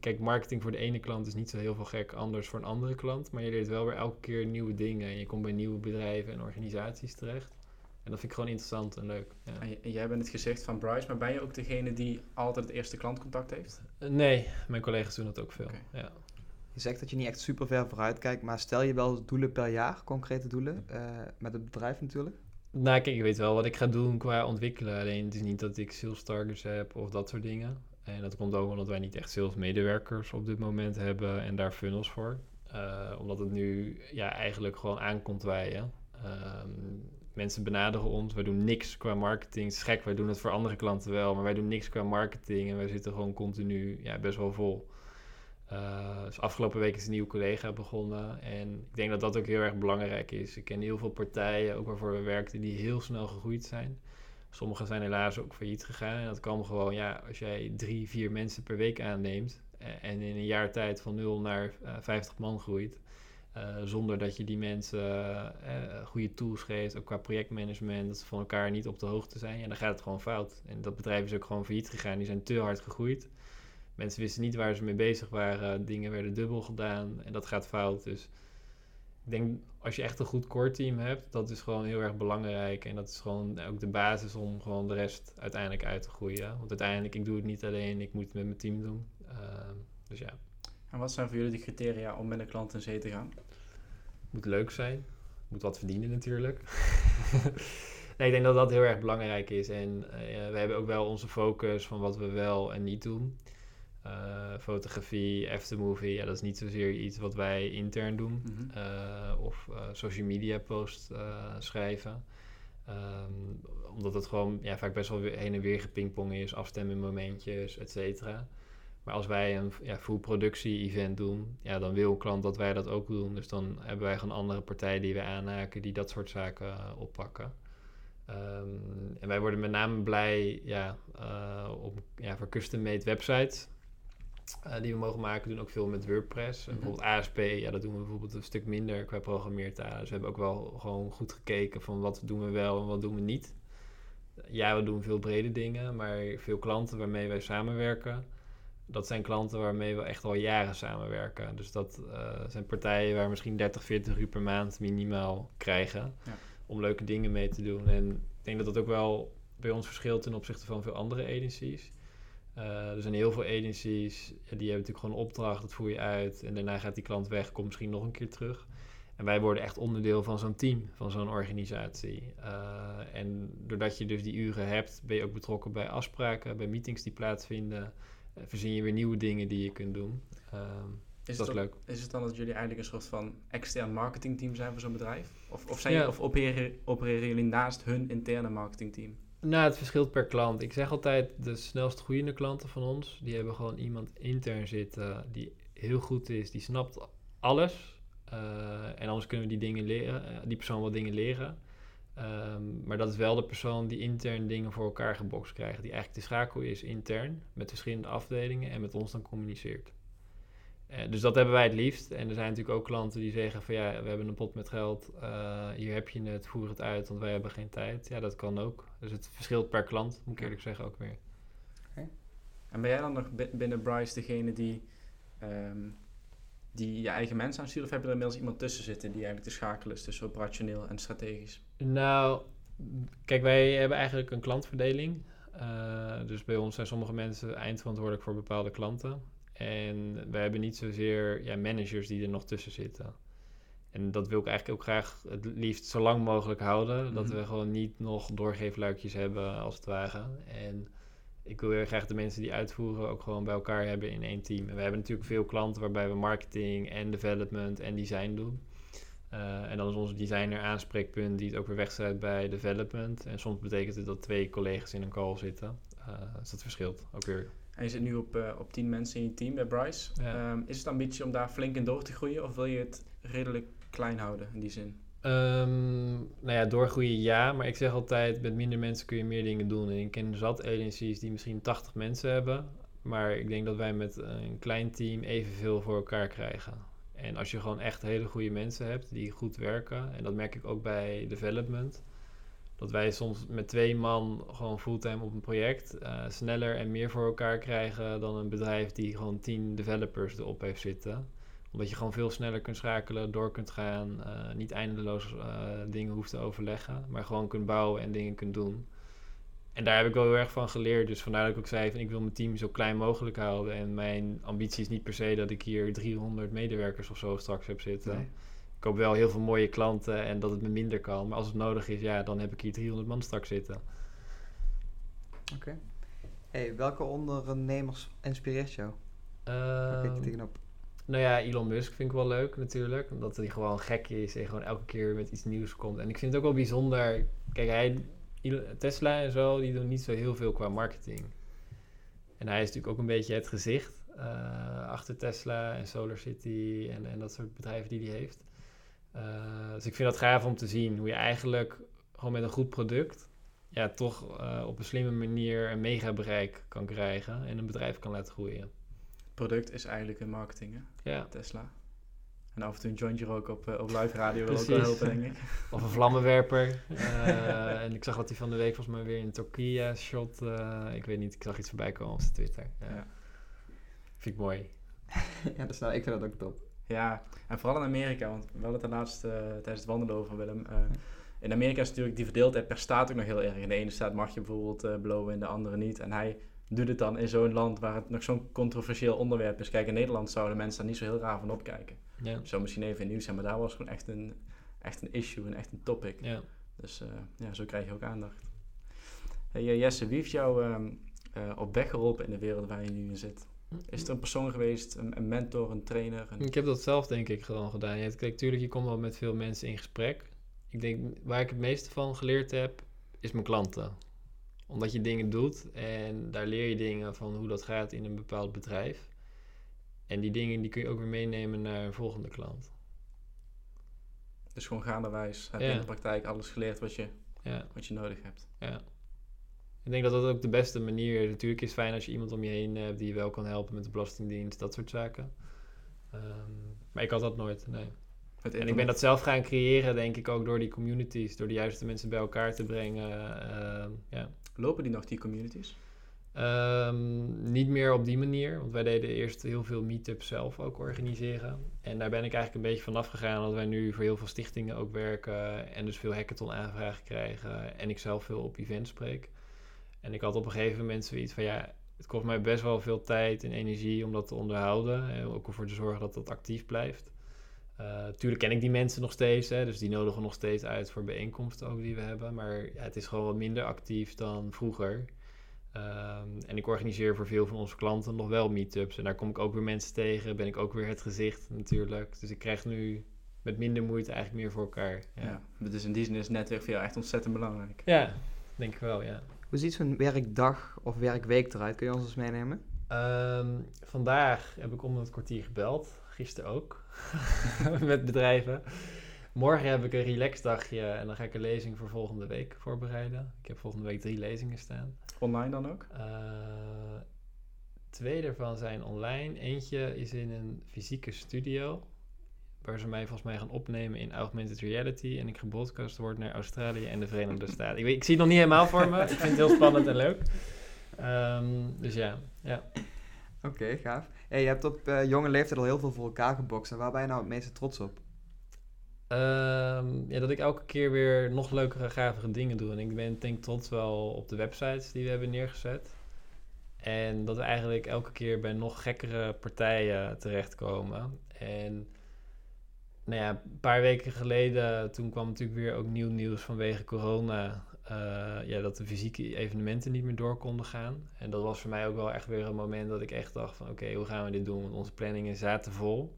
kijk, marketing voor de ene klant is niet zo heel veel gek anders voor een andere klant. Maar je leert wel weer elke keer nieuwe dingen. En je komt bij nieuwe bedrijven en organisaties terecht. En dat vind ik gewoon interessant en leuk. Ja. En jij bent het gezicht van Bryce, maar ben je ook degene die altijd het eerste klantcontact heeft? Nee, mijn collega's doen dat ook veel. Ja. Je zegt dat je niet echt super ver vooruit kijkt, maar stel je wel doelen per jaar, concrete doelen, eh, met het bedrijf natuurlijk? Nou, kijk, ik weet wel wat ik ga doen qua ontwikkelen. Alleen het is niet dat ik sales targets heb of dat soort dingen. En dat komt ook omdat wij niet echt sales medewerkers op dit moment hebben en daar funnels voor. Eh, omdat het nu ja, eigenlijk gewoon aankomt waaien. Ehm, mensen benaderen ons, wij doen niks qua marketing. Het is gek, wij doen het voor andere klanten wel, maar wij doen niks qua marketing. En wij zitten gewoon continu ja, best wel vol. Eh, dus afgelopen week is een nieuwe collega begonnen. En ik denk dat dat ook heel erg belangrijk is. Ik ken heel veel partijen, ook waarvoor we werkten, die heel snel gegroeid zijn. Sommige zijn helaas ook failliet gegaan. En dat kan gewoon, ja, als jij drie, vier mensen per week aanneemt. eh, en in een jaar tijd van 0 naar eh, 50 man groeit. Eh, zonder dat je die mensen eh, goede tools geeft, ook qua projectmanagement, dat ze van elkaar niet op de hoogte zijn. Ja, dan gaat het gewoon fout. En dat bedrijf is ook gewoon failliet gegaan. Die zijn te hard gegroeid. Mensen wisten niet waar ze mee bezig waren. Dingen werden dubbel gedaan en dat gaat fout. Dus ik denk als je echt een goed core team hebt, dat is gewoon heel erg belangrijk. En dat is gewoon ook de basis om gewoon de rest uiteindelijk uit te groeien. Want uiteindelijk, ik doe het niet alleen, ik moet het met mijn team doen. Ehm, dus ja, En wat zijn voor jullie de criteria om met een klant in zee te gaan? Moet leuk zijn. Moet wat verdienen natuurlijk. nee, ik denk dat dat heel erg belangrijk is. En eh, we hebben ook wel onze focus van wat we wel en niet doen. Eh, fotografie, aftermovie, ja, dat is niet zozeer iets wat wij intern doen. Mhm. eh, of social media post schrijven. Ehm, omdat het gewoon ja, vaak best wel weer heen en weer gepingpong is, afstemmen momentjes, et cetera. Maar als wij een ja, full productie-event doen, ja, dan wil een klant dat wij dat ook doen. Dus dan hebben wij gewoon andere partijen die we aanhaken die dat soort zaken eh, oppakken. Ehm, en wij worden met name blij ja, eh, op, ja, voor custom-made websites eh, die we mogen maken. We doen ook veel met WordPress. En Mhm. Bijvoorbeeld ASP, ja, dat doen we bijvoorbeeld een stuk minder qua programmeertalen. Dus we hebben ook wel gewoon goed gekeken van wat doen we wel en wat doen we niet. Ja, we doen veel brede dingen, maar veel klanten waarmee wij samenwerken, dat zijn klanten waarmee we echt al jaren samenwerken. Dus dat eh, zijn partijen waar we misschien 30, 40 uur per maand minimaal krijgen Ja. om leuke dingen mee te doen. En ik denk dat dat ook wel bij ons verschilt ten opzichte van veel andere agencies. Eh, er zijn heel veel agencies, die hebben natuurlijk gewoon een opdracht, dat voer je uit. En daarna gaat die klant weg, komt misschien nog een keer terug. En wij worden echt onderdeel van zo'n team, van zo'n organisatie. Eh, en doordat je dus die uren hebt, ben je ook betrokken bij afspraken, bij meetings die plaatsvinden. Uh, verzin je weer nieuwe dingen die je kunt doen. Ehm, Is dat het, is leuk. is het dan dat jullie eigenlijk een soort van extern marketingteam zijn voor zo'n bedrijf? Of, of, zijn, Ja. of opereren, opereren jullie naast hun interne marketingteam? Nou, het verschilt per klant. Ik zeg altijd, de snelst groeiende klanten van ons, die hebben gewoon iemand intern zitten die heel goed is, die snapt alles. Eh, en anders kunnen we die dingen leren, eh, die persoon wel dingen leren. Ehm, maar dat is wel de persoon die intern dingen voor elkaar gebokst krijgt. Die eigenlijk de schakel is intern met verschillende afdelingen en met ons dan communiceert. Eh, dus dat hebben wij het liefst. En er zijn natuurlijk ook klanten die zeggen van ja, we hebben een pot met geld, eh, hier heb je het, voer het uit, want wij hebben geen tijd. Ja, dat kan ook. Dus het verschilt per klant, moet ik eerlijk zeggen ook weer. En ben jij dan nog bi- binnen Bryce degene die, ehm, die je eigen mensen aanstuurt? Of heb je er inmiddels iemand tussen zitten die eigenlijk te schakelen is tussen operationeel en strategisch? Nou, kijk, wij hebben eigenlijk een klantverdeling. Eh, dus bij ons zijn sommige mensen eindverantwoordelijk voor bepaalde klanten. En wij hebben niet zozeer ja, managers die er nog tussen zitten. En dat wil ik eigenlijk ook graag het liefst zo lang mogelijk houden. Dat Mhm. we gewoon niet nog doorgeefluikjes hebben, als het ware. En ik wil heel graag de mensen die uitvoeren ook gewoon bij elkaar hebben in één team. En we hebben natuurlijk veel klanten waarbij we marketing en development en design doen. Eh, en dan is onze designer aanspreekpunt die het ook weer wegzet bij development. En soms betekent het dat twee collega's in een call zitten. Eh, dus dat verschilt ook weer. En je zit nu op, eh, op 10 mensen in je team bij Bryce. Ja. Ehm, is het ambitie om daar flink in door te groeien? Of wil je het redelijk klein houden in die zin? Ehm, nou ja, doorgroeien ja, maar ik zeg altijd, met minder mensen kun je meer dingen doen. En ik ken zat agencies die misschien 80 mensen hebben, maar ik denk dat wij met een klein team evenveel voor elkaar krijgen. En als je gewoon echt hele goede mensen hebt die goed werken, en dat merk ik ook bij development, dat wij soms met twee man gewoon fulltime op een project eh, sneller en meer voor elkaar krijgen dan een bedrijf die gewoon 10 developers erop heeft zitten omdat je gewoon veel sneller kunt schakelen, door kunt gaan, eh, niet eindeloos eh, dingen hoeft te overleggen, maar gewoon kunt bouwen en dingen kunt doen. En daar heb ik wel heel erg van geleerd. Dus vandaar dat ik ook zei van ik wil mijn team zo klein mogelijk houden. En mijn ambitie is niet per se dat ik hier 300 medewerkers of zo straks heb zitten. Nee. Ik hoop wel heel veel mooie klanten en dat het me minder kan. Maar als het nodig is, ja, dan heb ik hier 300 man straks zitten. Oké. Hey, welke ondernemers inspireert jou? Waar kijk je Ehm, tegenop? Nou ja, Elon Musk vind ik wel leuk natuurlijk. Omdat hij gewoon gek is en gewoon elke keer met iets nieuws komt. En ik vind het ook wel bijzonder. Kijk, hij, Tesla en zo, die doen niet zo heel veel qua marketing. En hij is natuurlijk ook een beetje het gezicht eh, achter Tesla en SolarCity en, en dat soort bedrijven die hij heeft. Eh, dus ik vind dat gaaf om te zien hoe je eigenlijk gewoon met een goed product ja, toch eh, op een slimme manier een mega bereik kan krijgen en een bedrijf kan laten groeien. Product is eigenlijk een marketing, hè? Ja. Tesla. En af en toe een jointje roken op, eh, op live radio wil ook wel helpen, denk ik. Of een vlammenwerper. Eh, en ik zag dat hij van de week volgens mij weer in Turkije shot. eh, ik weet niet, ik zag iets voorbij komen op zijn Twitter. Ja. Ja. Vind ik mooi. ja, dus nou, ik vind dat ook top. Ja, en vooral in Amerika, want we hadden het laatst eh, tijdens het wandelen over, Willem. Eh, in Amerika is natuurlijk die verdeeldheid per staat ook nog heel erg. In de ene staat mag je bijvoorbeeld eh blowen, in de andere niet. En hij doet het dan in zo'n land waar het nog zo'n controversieel onderwerp is. Kijk, in Nederland zouden mensen daar niet zo heel raar van opkijken. Ja. Zo misschien even in nieuws zijn, maar daar was gewoon echt een, echt een issue en echt een topic. ja. Dus eh, ja, zo krijg je ook aandacht. Hey, eh, Jesse, wie heeft jou ehm, eh, op weg geholpen in de wereld waar je nu in zit? Is er een persoon geweest, een, een mentor, een trainer? Een... Ik heb dat zelf denk ik gewoon gedaan. Ja, kijk, tuurlijk, je komt wel met veel mensen in gesprek. Ik denk, waar ik het meeste van geleerd heb, is mijn klanten. Omdat je dingen doet en daar leer je dingen van hoe dat gaat in een bepaald bedrijf. En die dingen die kun je ook weer meenemen naar een volgende klant. Dus gewoon gaandewijs heb Ja. je in de praktijk alles geleerd wat je, Ja. wat je nodig hebt. Ja. Ik denk dat dat ook de beste manier is. Natuurlijk is het fijn als je iemand om je heen hebt die je wel kan helpen met de belastingdienst, dat soort zaken. Ehm, maar ik had dat nooit, nee. En ik ben dat zelf gaan creëren, denk ik, ook door die communities, door de juiste mensen bij elkaar te brengen. ehm, ja. Lopen die nog, die communities? Ehm, niet meer op die manier, want wij deden eerst heel veel meetups zelf ook organiseren. En daar ben ik eigenlijk een beetje vanaf gegaan, dat wij nu voor heel veel stichtingen ook werken en dus veel hackathon aanvragen krijgen en ik zelf veel op events spreek. En ik had op een gegeven moment zoiets van ja, het kost mij best wel veel tijd en energie om dat te onderhouden en ook ervoor te zorgen dat dat actief blijft. Eh, tuurlijk ken ik die mensen nog steeds, hè, dus die nodigen we nog steeds uit voor bijeenkomsten ook die we hebben. Maar ja, het is gewoon wat minder actief dan vroeger. Ehm, en ik organiseer voor veel van onze klanten nog wel meetups. En daar kom ik ook weer mensen tegen. Ben ik ook weer het gezicht natuurlijk. Dus ik krijg nu met minder moeite eigenlijk meer voor elkaar. Ja. Ja, Dus in die zin is netwerk voor jou echt ontzettend belangrijk. ja denk ik wel, ja. Hoe ziet zo'n werkdag of werkweek eruit? Kun je ons eens meenemen? Ehm, vandaag heb ik om het kwartier gebeld. Gisteren ook. met bedrijven. Morgen heb ik een relaxdagje en dan ga ik een lezing voor volgende week voorbereiden. Ik heb volgende week drie lezingen staan. Online dan ook? Eh, twee daarvan zijn online. Eentje is in een fysieke studio. Waar ze mij volgens mij gaan opnemen in augmented reality. En ik gebroadcast word naar Australië en de Verenigde Staten. Ik, weet, ik zie het nog niet helemaal voor me. Ik vind het heel spannend en leuk. Ehm, dus ja, ja. Oké, gaaf. Hey, je hebt op eh, jonge leeftijd al heel veel voor elkaar gebokst. En waar ben je nou het meeste trots op? Ehm, ja, dat ik elke keer weer nog leukere, gavere dingen doe. En ik ben denk trots wel op de websites die we hebben neergezet. En dat we eigenlijk elke keer bij nog gekkere partijen terechtkomen. En nou ja, een paar weken geleden, toen kwam natuurlijk weer ook nieuw nieuws vanwege corona. Eh, ja, dat de fysieke evenementen niet meer door konden gaan. En dat was voor mij ook wel echt weer een moment dat ik echt dacht van... oké, hoe gaan we dit doen? Want onze planningen zaten vol.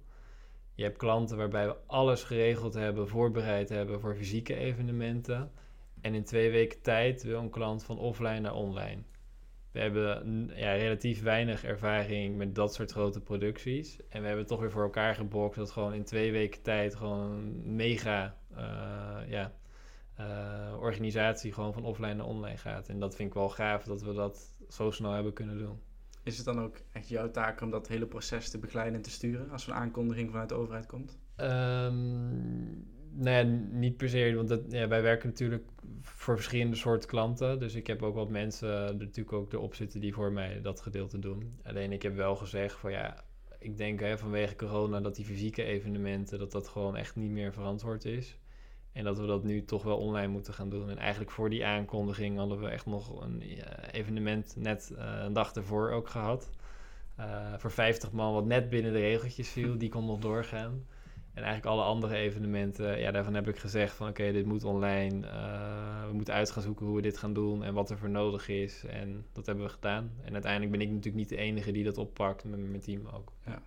Je hebt klanten waarbij we alles geregeld hebben, voorbereid hebben voor fysieke evenementen. En in twee weken tijd wil een klant van offline naar online. We hebben mm, ja, relatief weinig ervaring met dat soort grote producties. En we hebben toch weer voor elkaar gebokst dat gewoon in twee weken tijd gewoon mega eh, ja, organisatie gewoon van offline naar online gaat. En dat vind ik wel gaaf dat we dat zo snel hebben kunnen doen. Is het dan ook echt jouw taak om dat hele proces te begeleiden en te sturen als er een aankondiging vanuit de overheid komt? Ehm nou ja, niet per se, want dat, ja, wij werken natuurlijk voor verschillende soorten klanten. Dus ik heb ook wat mensen er natuurlijk ook erop zitten die voor mij dat gedeelte doen. Alleen ik heb wel gezegd van ja, ik denk hè, vanwege corona dat die fysieke evenementen, dat dat gewoon echt niet meer verantwoord is. En dat we dat nu toch wel online moeten gaan doen. En eigenlijk voor die aankondiging hadden we echt nog een ja, evenement net uh, een dag ervoor ook gehad. Uh, voor 50 man, wat net binnen de regeltjes viel, die kon nog doorgaan. En eigenlijk alle andere evenementen, ja, daarvan heb ik gezegd van oké, okay, dit moet online. Uh, we moeten uit gaan zoeken hoe we dit gaan doen en wat er voor nodig is. En dat hebben we gedaan. En uiteindelijk ben ik natuurlijk niet de enige die dat oppakt, met mijn team ook. Ja.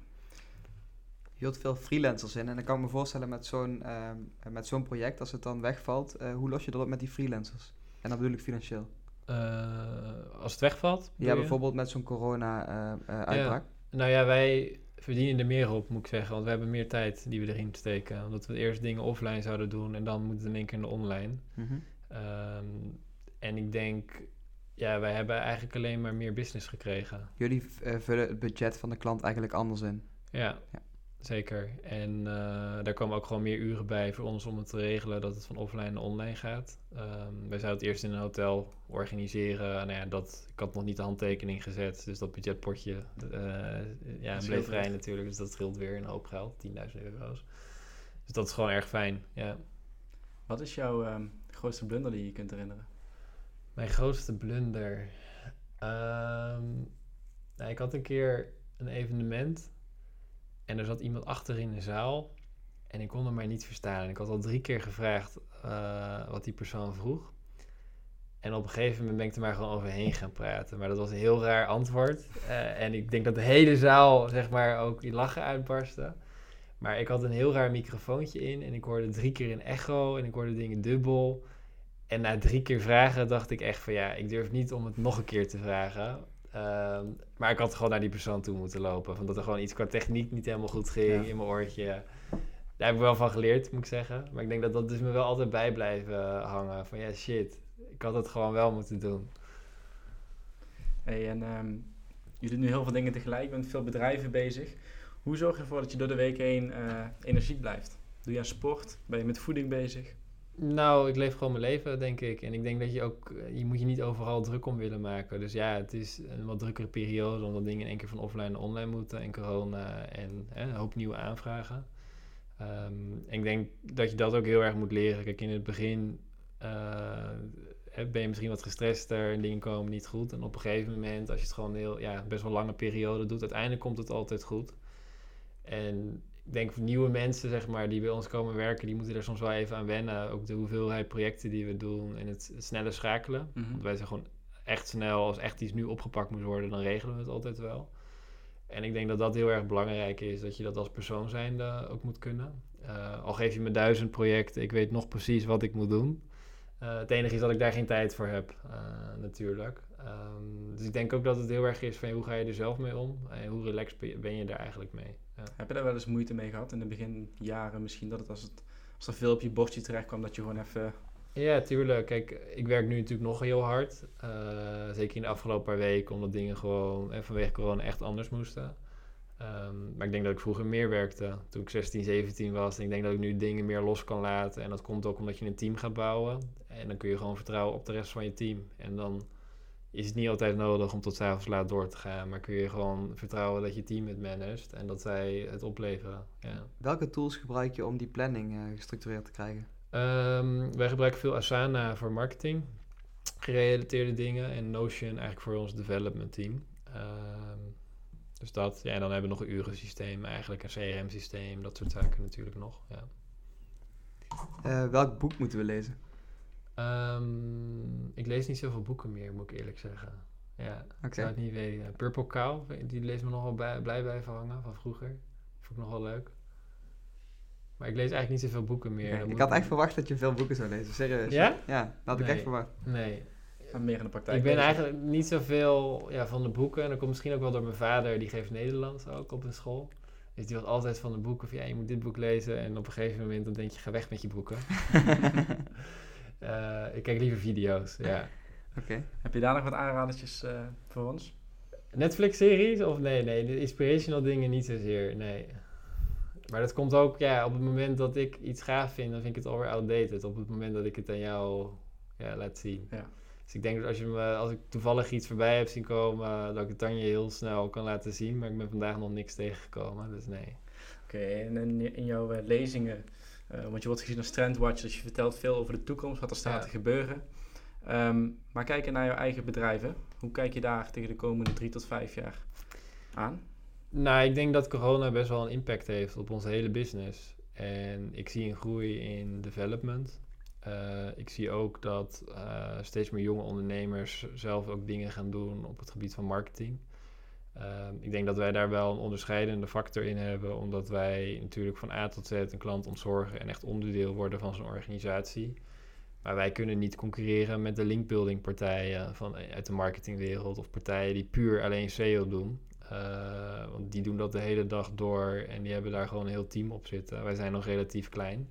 Je hield veel freelancers in en dan kan ik me voorstellen met zo'n uh, met zo'n project, als het dan wegvalt, uh, hoe los je dat op met die freelancers? En dan bedoel ik financieel. Uh, als het wegvalt? Ja, bijvoorbeeld met zo'n corona-uitbraak. Ja. Nou ja, wij verdienen er meer op, moet ik zeggen. Want we hebben meer tijd die we erin steken. Omdat we eerst dingen offline zouden doen en dan moet het in één keer naar online. Mhm. Mm -hmm. um, en ik denk, ja, wij hebben eigenlijk alleen maar meer business gekregen. Jullie vullen het budget van de klant eigenlijk anders in. Ja, ja. Zeker. En uh, daar komen ook gewoon meer uren bij voor ons om het te regelen dat het van offline naar online gaat. Um, wij zouden het eerst in een hotel organiseren. Nou ja, dat, ik had nog niet de handtekening gezet, dus dat budgetpotje uh, ja, bleef vrij natuurlijk. Dus dat scheelt weer een hoop geld, 10.000 euro's. Dus dat is gewoon erg fijn, ja. Wat is jouw um, grootste blunder die je kunt herinneren? Mijn grootste blunder? Um, nou, ik had een keer een evenement en er zat iemand achter in de zaal en ik kon hem maar niet verstaan. En ik had al drie keer gevraagd uh, wat die persoon vroeg. En op een gegeven moment ben ik er maar gewoon overheen gaan praten. Maar dat was een heel raar antwoord. Uh, en ik denk dat de hele zaal, zeg maar, ook in lachen uitbarstte. Maar ik had een heel raar microfoontje in en ik hoorde drie keer een echo en ik hoorde dingen dubbel. En na drie keer vragen dacht ik echt van ja, ik durf niet om het nog een keer te vragen. Uh, maar ik had gewoon naar die persoon toe moeten lopen. Omdat er gewoon iets qua techniek niet helemaal goed ging ja. in mijn oortje. Daar heb ik wel van geleerd, moet ik zeggen. Maar ik denk dat dat dus me wel altijd bij blijven hangen. Van ja, shit, ik had het gewoon wel moeten doen. Hey, en um, je doet nu heel veel dingen tegelijk, je bent met veel bedrijven bezig. Hoe zorg je ervoor dat je door de week heen uh, energiek blijft? Doe je aan sport? Ben je met voeding bezig? Nou, ik leef gewoon mijn leven, denk ik. En ik denk dat je ook, je moet je niet overal druk om willen maken. Dus ja, het is een wat drukkere periode, omdat dingen in één keer van offline naar online moeten en corona en hè, een hoop nieuwe aanvragen. En ik denk dat je dat ook heel erg moet leren. Kijk, in het begin uh, ben je misschien wat gestrester en dingen komen niet goed. En op een gegeven moment, als je het gewoon heel, ja, best wel lange periode doet, uiteindelijk komt het altijd goed. En denk voor nieuwe mensen, zeg maar, die bij ons komen werken, die moeten er soms wel even aan wennen. Ook de hoeveelheid projecten die we doen en het, het snelle schakelen. Mhm. Want wij zijn gewoon echt snel, als echt iets nu opgepakt moet worden, dan regelen we het altijd wel. En ik denk dat dat heel erg belangrijk is, dat je dat als persoon zijnde ook moet kunnen. Uh, al geef je me duizend projecten, ik weet nog precies wat ik moet doen. Uh, het enige is dat ik daar geen tijd voor heb, uh, natuurlijk. Um, dus ik denk ook dat het heel erg is van hoe ga je er zelf mee om en hoe relaxed ben je daar eigenlijk mee. Ja. Heb je daar wel eens moeite mee gehad in de beginjaren misschien? Dat het als, het als er veel op je bordje terecht kwam, dat je gewoon even Ja, tuurlijk. Kijk, ik werk nu natuurlijk nog heel hard. Eh, zeker in de afgelopen paar weken, omdat dingen gewoon eh, vanwege corona echt anders moesten. Ehm, maar ik denk dat ik vroeger meer werkte toen ik 16, 17 was. En ik denk dat ik nu dingen meer los kan laten. En dat komt ook omdat je een team gaat bouwen. En dan kun je gewoon vertrouwen op de rest van je team. En dan is het niet altijd nodig om tot avonds laat door te gaan. Maar kun je gewoon vertrouwen dat je team het managt en dat zij het opleveren. Ja. Welke tools gebruik je om die planning eh, gestructureerd te krijgen? Ehm, wij gebruiken veel Asana voor marketing, gerelateerde dingen. En Notion eigenlijk voor ons development team. Ehm, dus dat. Ja, en dan hebben we nog een urensysteem, eigenlijk een CRM-systeem, dat soort zaken natuurlijk nog. Ja. Eh, welk boek moeten we lezen? Ehm, ik lees niet zoveel boeken meer, moet ik eerlijk zeggen. Ja, ik Oké. zou het niet weten. Purple Cow, die lees me nogal bij, blij blijven hangen van vroeger. Vond ik nog wel leuk. Maar ik lees eigenlijk niet zoveel boeken meer. Ik had echt verwacht dat je veel boeken zou lezen, serieus. Ja? Ja, dat had ik echt verwacht. Nee, En meer in de praktijk. ik ben eigenlijk niet zoveel ja, van de boeken. En dat komt misschien ook wel door mijn vader, die geeft Nederlands ook op een school. Dus die was altijd van de boeken van ja, je moet dit boek lezen. En op een gegeven moment dan denk je, ga weg met je boeken. Eh, ik kijk liever video's, ja. Oké. Heb je daar nog wat aanradertjes eh, voor ons? Netflix-series? Of nee, nee, de inspirational dingen niet zozeer, nee. Maar dat komt ook, ja, op het moment dat ik iets gaaf vind, dan vind ik het alweer outdated. Op het moment dat ik het aan jou ja, laat zien. Ja. Dus ik denk dat als, je me, als ik toevallig iets voorbij heb zien komen, dat ik het dan je heel snel kan laten zien. Maar ik ben vandaag nog niks tegengekomen, dus nee. Oké, en in, jouw eh, lezingen, want je wordt gezien als trendwatcher, dus je vertelt veel over de toekomst, wat er staat Ja. te gebeuren. Ehm, maar kijken naar jouw eigen bedrijven, hoe kijk je daar tegen de komende drie tot vijf jaar aan? Nou, ik denk dat corona best wel een impact heeft op onze hele business. En ik zie een groei in development. Eh, ik zie ook dat eh, steeds meer jonge ondernemers zelf ook dingen gaan doen op het gebied van marketing. Ehm, ik denk dat wij daar wel een onderscheidende factor in hebben, omdat wij natuurlijk van A tot Z een klant ontzorgen en echt onderdeel worden van zo'n organisatie. Maar wij kunnen niet concurreren met de linkbuilding partijen van, uit de marketingwereld of partijen die puur alleen SEO doen. Eh, want die doen dat de hele dag door en die hebben daar gewoon een heel team op zitten. Wij zijn nog relatief klein.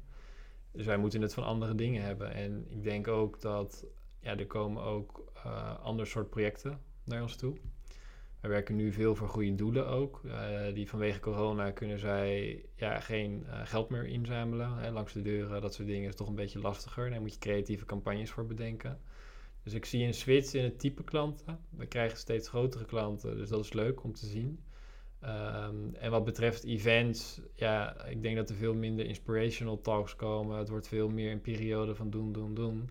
Dus wij moeten het van andere dingen hebben. En ik denk ook dat ja, er komen ook eh ander soort projecten naar ons toe. We werken nu veel voor goede doelen ook. Eh, die vanwege corona kunnen zij ja, geen eh, geld meer inzamelen. Hè, langs de deuren, dat soort dingen is toch een beetje lastiger. Daar moet je creatieve campagnes voor bedenken. Dus ik zie een switch in het type klanten. We krijgen steeds grotere klanten, dus dat is leuk om te zien. Ehm, en wat betreft events, ja, ik denk dat er veel minder inspirational talks komen. Het wordt veel meer een periode van doen, doen, doen.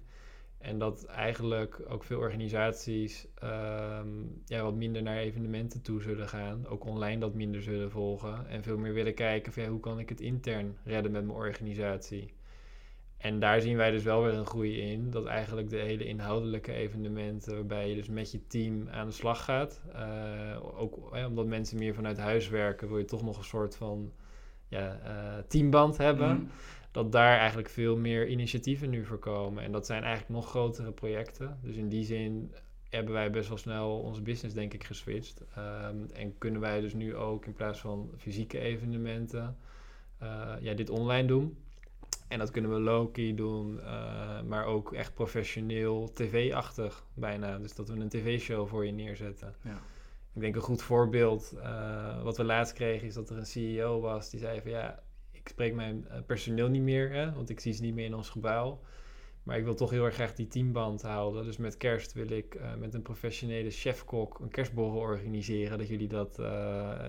En dat eigenlijk ook veel organisaties ehm, ja, wat minder naar evenementen toe zullen gaan. Ook online dat minder zullen volgen. En veel meer willen kijken van ja, hoe kan ik het intern redden met mijn organisatie. En daar zien wij dus wel weer een groei in. Dat eigenlijk de hele inhoudelijke evenementen, waarbij je dus met je team aan de slag gaat. eh, ook eh, omdat mensen meer vanuit huis werken, wil je toch nog een soort van ja, eh, teamband hebben. Mhm. Dat daar eigenlijk veel meer initiatieven nu voor komen. En dat zijn eigenlijk nog grotere projecten. Dus in die zin hebben wij best wel snel onze business, denk ik, geswitcht. Ehm, en kunnen wij dus nu ook in plaats van fysieke evenementen, eh, ja, dit online doen. En dat kunnen we low-key doen, eh, maar ook echt professioneel, tv-achtig bijna. Dus dat we een tv-show voor je neerzetten. Ja. Ik denk een goed voorbeeld, eh, wat we laatst kregen, is dat er een CEO was die zei van ja, ik spreek mijn eh, personeel niet meer, hè, want ik zie ze niet meer in ons gebouw. Maar ik wil toch heel erg graag die teamband houden. Dus met kerst wil ik eh, met een professionele chefkok een kerstborrel organiseren. Dat jullie dat, eh,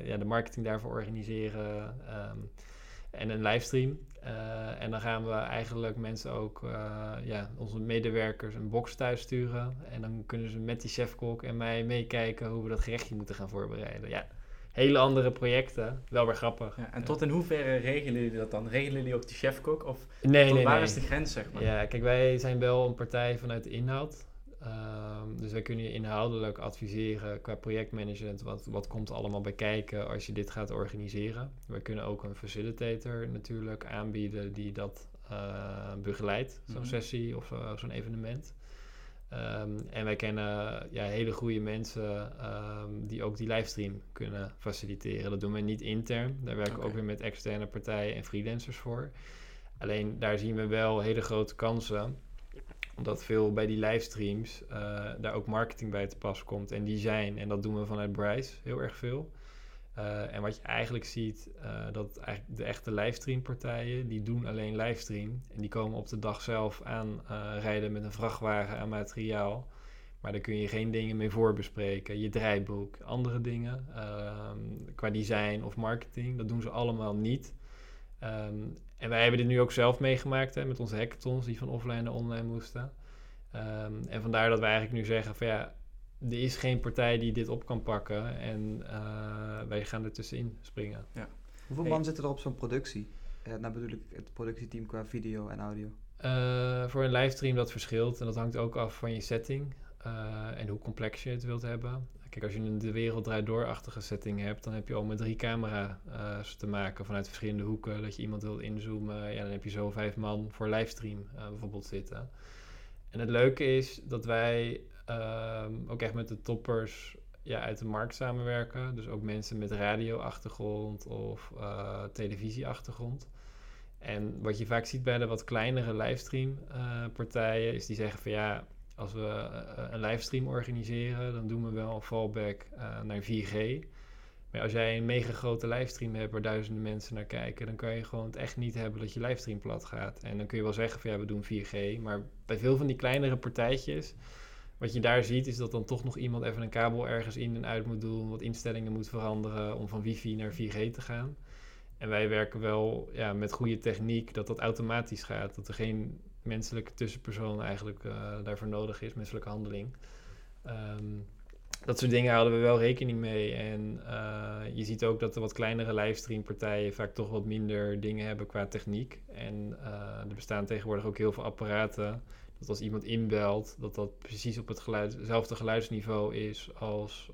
ja, de marketing daarvoor organiseren. ehm, en een livestream. En dan gaan we eigenlijk mensen ook, ja, onze medewerkers een box thuis sturen. En dan kunnen ze met die chefkok en mij meekijken hoe we dat gerechtje moeten gaan voorbereiden. Ja, hele andere projecten. Wel weer grappig. Ja, en Ja. tot in hoeverre regelen jullie dat dan? Regelen jullie ook die chefkok? Of Nee, tot nee, waar nee. is de grens, zeg maar? Ja, kijk, wij zijn wel een partij vanuit de inhoud. Ehm, dus wij kunnen je inhoudelijk adviseren qua projectmanagement. Wat, wat komt allemaal bij kijken als je dit gaat organiseren? Wij kunnen ook een facilitator natuurlijk aanbieden die dat eh, begeleidt, zo'n Mhm. sessie of zo- zo'n evenement. Ehm, en wij kennen ja, hele goede mensen ehm, die ook die livestream kunnen faciliteren. Dat doen wij niet intern. Daar werken we ook weer met externe partijen en freelancers voor. Alleen daar zien we wel hele grote kansen. Omdat veel bij die livestreams uh, daar ook marketing bij te pas komt en design. En dat doen we vanuit Bryce heel erg veel. Uh, en wat je eigenlijk ziet, uh, dat eigenlijk de echte livestreampartijen, die doen alleen livestream. En die komen op de dag zelf aan rijden met een vrachtwagen aan materiaal. Maar daar kun je geen dingen mee voorbespreken. Je draaiboek, andere dingen. Ehm, qua design of marketing, dat doen ze allemaal niet. Um, en wij hebben dit nu ook zelf meegemaakt hè, met onze hackathons die van offline naar online moesten. Um, en vandaar dat wij eigenlijk nu zeggen van ja, er is geen partij die dit op kan pakken en uh, wij gaan er tussenin springen. Ja. Hoeveel man zitten er op zo'n productie? Uh, nou bedoel ik het productieteam qua video en audio. Uh, voor een livestream dat verschilt en dat hangt ook af van je setting. Uh, en hoe complex je het wilt hebben. Kijk, als je een de wereld draait doorachtige setting hebt, dan heb je al met drie camera's te maken vanuit verschillende hoeken. Dat je iemand wilt inzoomen, ja, dan heb je zo vijf man voor livestream uh, bijvoorbeeld zitten. En het leuke is dat wij uh, ook echt met de toppers ja, uit de markt samenwerken. Dus ook mensen met radioachtergrond of uh, televisieachtergrond. En wat je vaak ziet bij de wat kleinere livestream partijen, is die zeggen van ja, als we uh, een livestream organiseren, dan doen we wel een fallback naar 4G. Maar als jij een mega grote livestream hebt waar duizenden mensen naar kijken, dan kan je gewoon het echt niet hebben dat je livestream plat gaat. En dan kun je wel zeggen van ja, we doen 4G. Maar bij veel van die kleinere partijtjes, wat je daar ziet, is dat dan toch nog iemand even een kabel ergens in en uit moet doen, wat instellingen moet veranderen om van wifi naar 4G te gaan. En wij werken wel ja, met goede techniek dat dat automatisch gaat. Dat er geen menselijke tussenpersoon eigenlijk uh, daarvoor nodig is, menselijke handeling. Um, dat soort dingen houden we wel rekening mee. En uh, je ziet ook dat de wat kleinere livestreampartijen vaak toch wat minder dingen hebben qua techniek. En uh, er bestaan tegenwoordig ook heel veel apparaten. Dat als iemand inbelt, dat dat precies op het geluid, hetzelfde geluidsniveau is als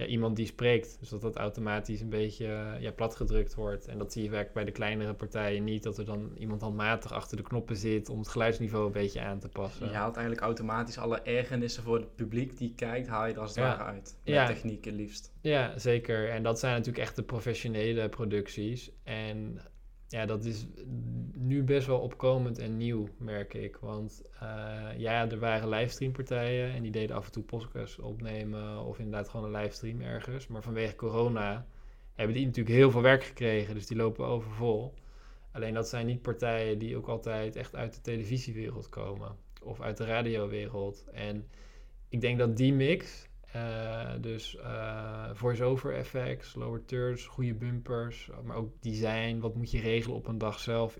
ja, iemand die spreekt. Dus dat dat automatisch een beetje uh, ja, platgedrukt wordt. En dat zie je vaak bij de kleinere partijen niet. Dat er dan iemand handmatig achter de knoppen zit om het geluidsniveau een beetje aan te passen. Je haalt eigenlijk automatisch alle ergernissen voor het publiek die kijkt, haal je er als het ware uit. Met ja. techniek het liefst. Ja, zeker. En dat zijn natuurlijk echt de professionele producties. En ja, dat is nu best wel opkomend en nieuw, merk ik. Want uh, ja, er waren livestreampartijen en die deden af en toe podcasts opnemen of inderdaad gewoon een livestream ergens. Maar vanwege corona hebben die natuurlijk heel veel werk gekregen, dus die lopen overvol. Alleen dat zijn niet partijen die ook altijd echt uit de televisiewereld komen of uit de radiowereld. En ik denk dat die mix, uh, dus uh, voice-over effects, lower thirds, goede bumpers, maar ook design. Wat moet je regelen op een dag zelf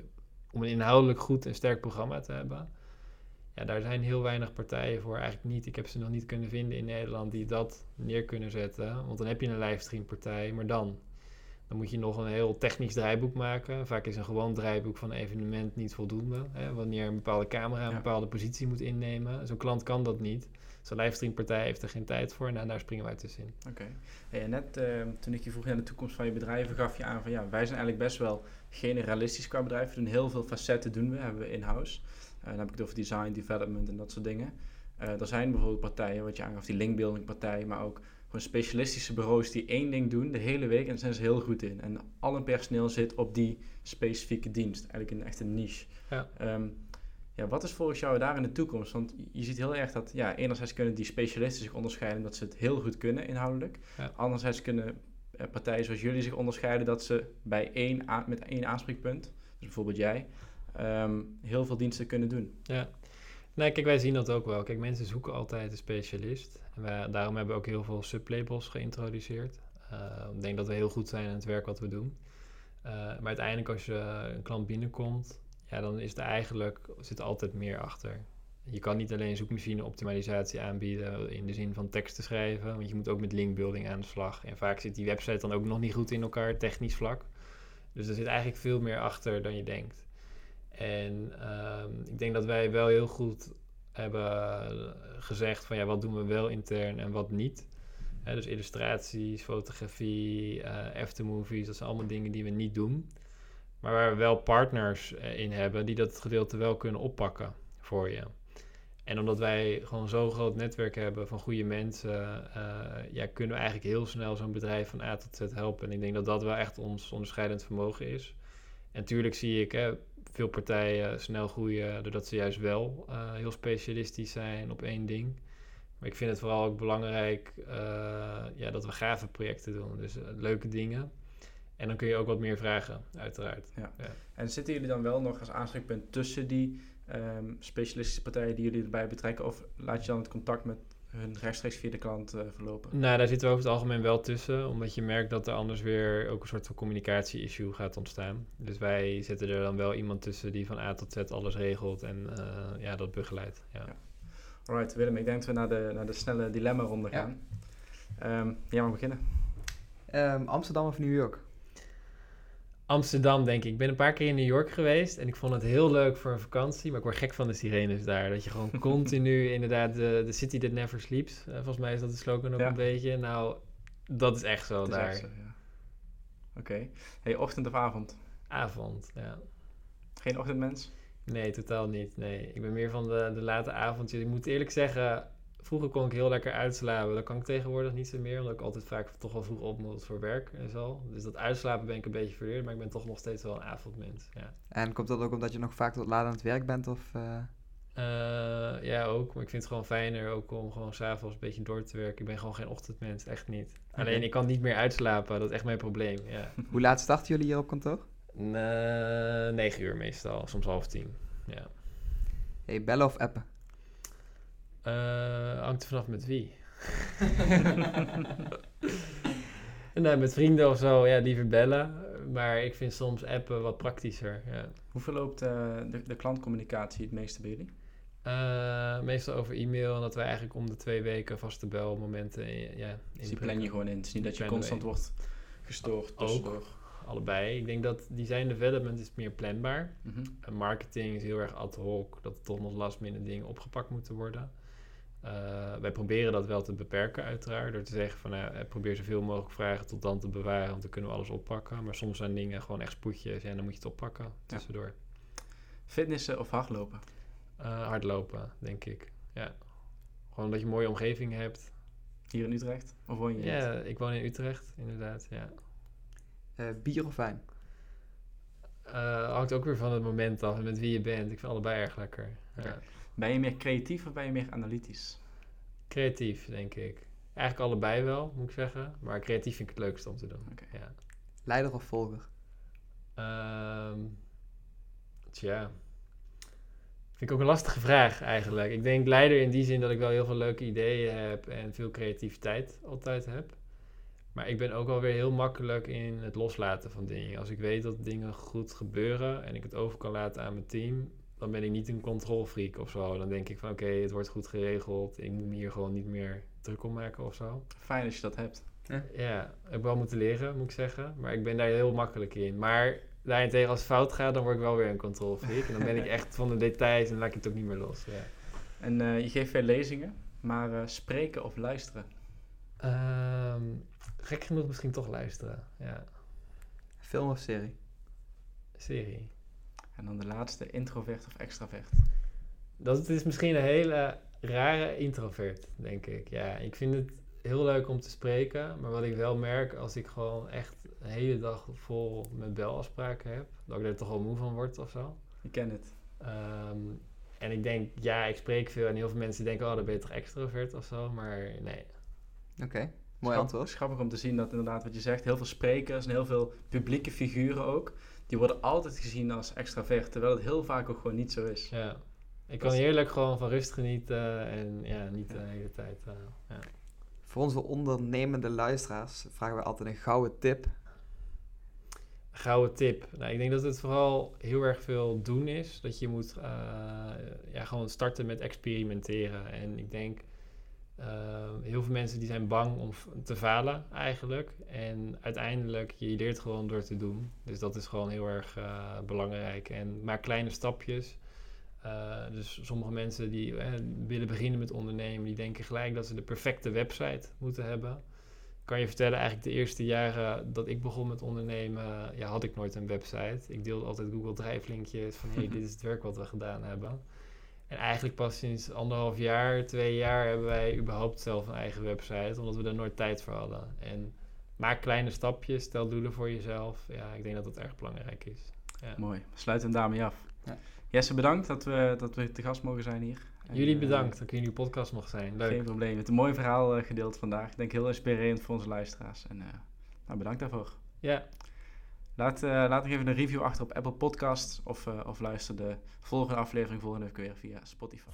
om een inhoudelijk goed en sterk programma te hebben? Ja, daar zijn heel weinig partijen voor. Eigenlijk niet. Ik heb ze nog niet kunnen vinden in Nederland die dat neer kunnen zetten. Want dan heb je een livestreampartij, maar dan? Dan moet je nog een heel technisch draaiboek maken. Vaak is een gewoon draaiboek van een evenement niet voldoende. Hè? Wanneer een bepaalde camera een bepaalde positie moet innemen. Zo'n klant kan dat niet. Zo'n livestreampartij heeft er geen tijd voor en nou, daar springen wij tussenin. Oké. Okay. net uh, toen ik je vroeg naar de toekomst van je bedrijven, gaf je aan van ja, wij zijn eigenlijk best wel generalistisch qua bedrijf. We doen heel veel facetten doen we, hebben we in-house. Uh, dan heb ik het over design, development en dat soort dingen. Uh, er zijn bijvoorbeeld partijen, wat je aangaf, die linkbuilding partijen, maar ook gewoon specialistische bureaus die één ding doen de hele week en daar zijn ze heel goed in. En al hun personeel zit op die specifieke dienst, eigenlijk een echte niche. Ja. Um, ja, wat is volgens jou daar in de toekomst? Want je ziet heel erg dat, ja, enerzijds kunnen die specialisten zich onderscheiden dat ze het heel goed kunnen inhoudelijk. Ja. Anderzijds kunnen eh, partijen zoals jullie zich onderscheiden dat ze bij één met één aanspreekpunt, dus bijvoorbeeld jij, um, heel veel diensten kunnen doen. Ja. Nee, kijk, wij zien dat ook wel. Kijk, mensen zoeken altijd een specialist. En wij, daarom hebben we ook heel veel sublabels geïntroduceerd. Uh, ik denk dat we heel goed zijn in het werk wat we doen. Uh, maar uiteindelijk als je een klant binnenkomt, ja, dan is er eigenlijk, zit altijd meer achter. Je kan niet alleen zoekmachine optimalisatie aanbieden in de zin van tekst te schrijven, want je moet ook met linkbuilding aan de slag. En vaak zit die website dan ook nog niet goed in elkaar, technisch vlak. Dus er zit eigenlijk veel meer achter dan je denkt. En um, ik denk dat wij wel heel goed hebben gezegd van ja, wat doen we wel intern en wat niet. dus illustraties, fotografie, uh, aftermovies, dat zijn allemaal dingen die we niet doen. Maar waar we wel partners eh, in hebben die dat gedeelte wel kunnen oppakken voor je. En omdat wij gewoon zo'n groot netwerk hebben van goede mensen, uh, ja, kunnen we eigenlijk heel snel zo'n bedrijf van A tot Z helpen. En ik denk dat dat wel echt ons onderscheidend vermogen is. En natuurlijk zie ik, hè, veel partijen snel groeien doordat ze juist wel eh, heel specialistisch zijn op één ding. Maar ik vind het vooral ook belangrijk eh, ja, dat we gave projecten doen. Dus eh, leuke dingen. En dan kun je ook wat meer vragen, uiteraard. En zitten jullie dan wel nog als aanspreekpunt tussen die ehm, specialistische partijen die jullie erbij betrekken? Of laat je dan het contact met hun rechtstreeks via de klant eh, verlopen? Nou, daar zitten we over het algemeen wel tussen, omdat je merkt dat er anders weer ook een soort van communicatie-issue gaat ontstaan. Dus wij zetten er dan wel iemand tussen die van A tot Z alles regelt en eh, ja, dat begeleidt. Ja. Ja. Alright, Willem, ik denk dat we naar de, naar de snelle dilemma-ronde Ja. gaan. Ehm jij mag beginnen. Ehm, Amsterdam of New York? Amsterdam, denk ik. Ik ben een paar keer in New York geweest en ik vond het heel leuk voor een vakantie, maar ik word gek van de sirenes daar. Dat je gewoon continu inderdaad de, de city that never sleeps. eh, volgens mij is dat de slogan ook Ja. een beetje. Nou, dat is echt zo is daar. ja. Oké. Hey, ochtend of avond? Avond, ja. Geen ochtendmens? Nee, totaal niet. Nee, ik ben meer van de, de late avondjes. Ik moet eerlijk zeggen, vroeger kon ik heel lekker uitslapen. Dat kan ik tegenwoordig niet zo meer, omdat ik altijd vaak toch wel vroeg op moet voor werk en zo. Dus dat uitslapen ben ik een beetje verleerd, maar ik ben toch nog steeds wel een avondmens. Ja, En komt dat ook omdat je nog vaak tot laat aan het werk bent? Of, eh, Eh, ja ook. Maar ik vind het gewoon fijner ook om gewoon s'avonds een beetje door te werken. Ik ben gewoon geen ochtendmens, echt niet. Alleen ik kan niet meer uitslapen, dat is echt mijn probleem. Ja. Hoe laat starten jullie hier op kantoor? Eh, negen uur meestal, soms half tien. Ja. Hey, bellen of appen? Eh, hangt er vanaf met wie. nee, met vrienden of zo, ja, liever bellen. Maar ik vind soms appen wat praktischer. Ja. Hoeveel loopt eh, de, de klantcommunicatie het meeste bij jullie? Eh, meestal over e-mail en dat wij eigenlijk om de twee weken vaste belmomenten in, ja, Dus die plan je gewoon in. Het is niet dat je constant wordt gestoord Ook. Allebei. Ik denk dat design development is meer planbaar. Mhm. En marketing is heel erg ad hoc, dat er toch nog last minute dingen opgepakt moeten worden. Eh, wij proberen dat wel te beperken uiteraard, door te zeggen van nou, eh, probeer zoveel mogelijk vragen tot dan te bewaren, want dan kunnen we alles oppakken. Maar soms zijn dingen gewoon echt spoedjes en dan moet je het oppakken tussendoor. Fitnessen of hardlopen? Eh, hardlopen, denk ik. Ja. Gewoon dat je een mooie omgeving hebt. Hier in Utrecht? Of woon je Ja, ik woon in Utrecht, inderdaad. Ja. Eh, bier of wijn? Eh, hangt ook weer van het moment af en met wie je bent. Ik vind allebei erg lekker. Ja. Ben je meer creatief of ben je meer analytisch? Creatief, denk ik. Eigenlijk allebei wel, moet ik zeggen. Maar creatief vind ik het leukste om te doen. Oké. Ja. Leider of volger? Ehm, tja. Vind ik ook een lastige vraag eigenlijk. Ik denk leider in die zin dat ik wel heel veel leuke ideeën heb en veel creativiteit altijd heb. Maar ik ben ook wel weer heel makkelijk in het loslaten van dingen. Als ik weet dat dingen goed gebeuren en ik het over kan laten aan mijn team, dan ben ik niet een controlfreak of zo. Dan denk ik van oké, het wordt goed geregeld. Ik moet me hier gewoon niet meer druk om maken of zo. Fijn als je dat hebt. Ja, heb ik wel moeten leren, moet ik zeggen. Maar ik ben daar heel makkelijk in. Maar daarentegen, als het fout gaat, dan word ik wel weer een controlfreak. En dan ben ik echt van de details en laat ik het ook niet meer los. Ja. En eh, je geeft veel lezingen, maar eh, spreken of luisteren? Ehm, gek genoeg misschien toch luisteren. Ja, Film of serie? serie. En dan de laatste, introvert of extravert? Dat is misschien een hele rare introvert, denk ik. Ja, ik vind het heel leuk om te spreken. Maar wat ik wel merk, als ik gewoon echt een hele dag vol met belafspraken heb, dat ik er toch wel moe van word of zo. Ik ken het. Ehm, en ik denk, ja, ik spreek veel en heel veel mensen denken, oh, dan ben je toch extrovert of zo. Maar nee. Oké, mooi antwoord. Grappig om te zien dat inderdaad wat je zegt, heel veel sprekers en heel veel publieke figuren ook, die worden altijd gezien als extravert, terwijl het heel vaak ook gewoon niet zo is. Ja. Ik kan heerlijk gewoon van rust genieten en ja, niet de hele tijd. eh, ja. Voor onze ondernemende luisteraars vragen we altijd een gouden tip. Gouden tip. Nou, ik denk dat het vooral heel erg veel doen is. Dat je moet eh, ja, gewoon starten met experimenteren. En ik denk, eh, heel veel mensen die zijn bang om te falen eigenlijk. En uiteindelijk, je leert gewoon door te doen. Dus dat is gewoon heel erg eh, belangrijk. En maak kleine stapjes. Eh, dus sommige mensen die eh, willen beginnen met ondernemen, die denken gelijk dat ze de perfecte website moeten hebben kan je vertellen, eigenlijk de eerste jaren dat ik begon met ondernemen, ja, had ik nooit een website. Ik deelde altijd Google Drive linkjes van, hey, dit is het werk wat we gedaan hebben. En eigenlijk pas sinds anderhalf jaar, twee jaar hebben wij überhaupt zelf een eigen website, omdat we er nooit tijd voor hadden. En maak kleine stapjes, stel doelen voor jezelf. Ja, ik denk dat dat erg belangrijk is. Ja. Mooi. We sluiten hem daarmee af. Ja. Jesse, bedankt dat we, dat we te gast mogen zijn hier. En, Jullie eh, bedankt dat ik in uw podcast mocht zijn. Leuk. Geen probleem. Het is een mooi verhaal eh, gedeeld vandaag. Ik denk heel inspirerend voor onze luisteraars. En eh, nou, bedankt daarvoor. Ja, Laat, eh, laat nog even een review achter op Apple Podcasts. Of, eh, of luister de volgende aflevering volgende week weer via Spotify.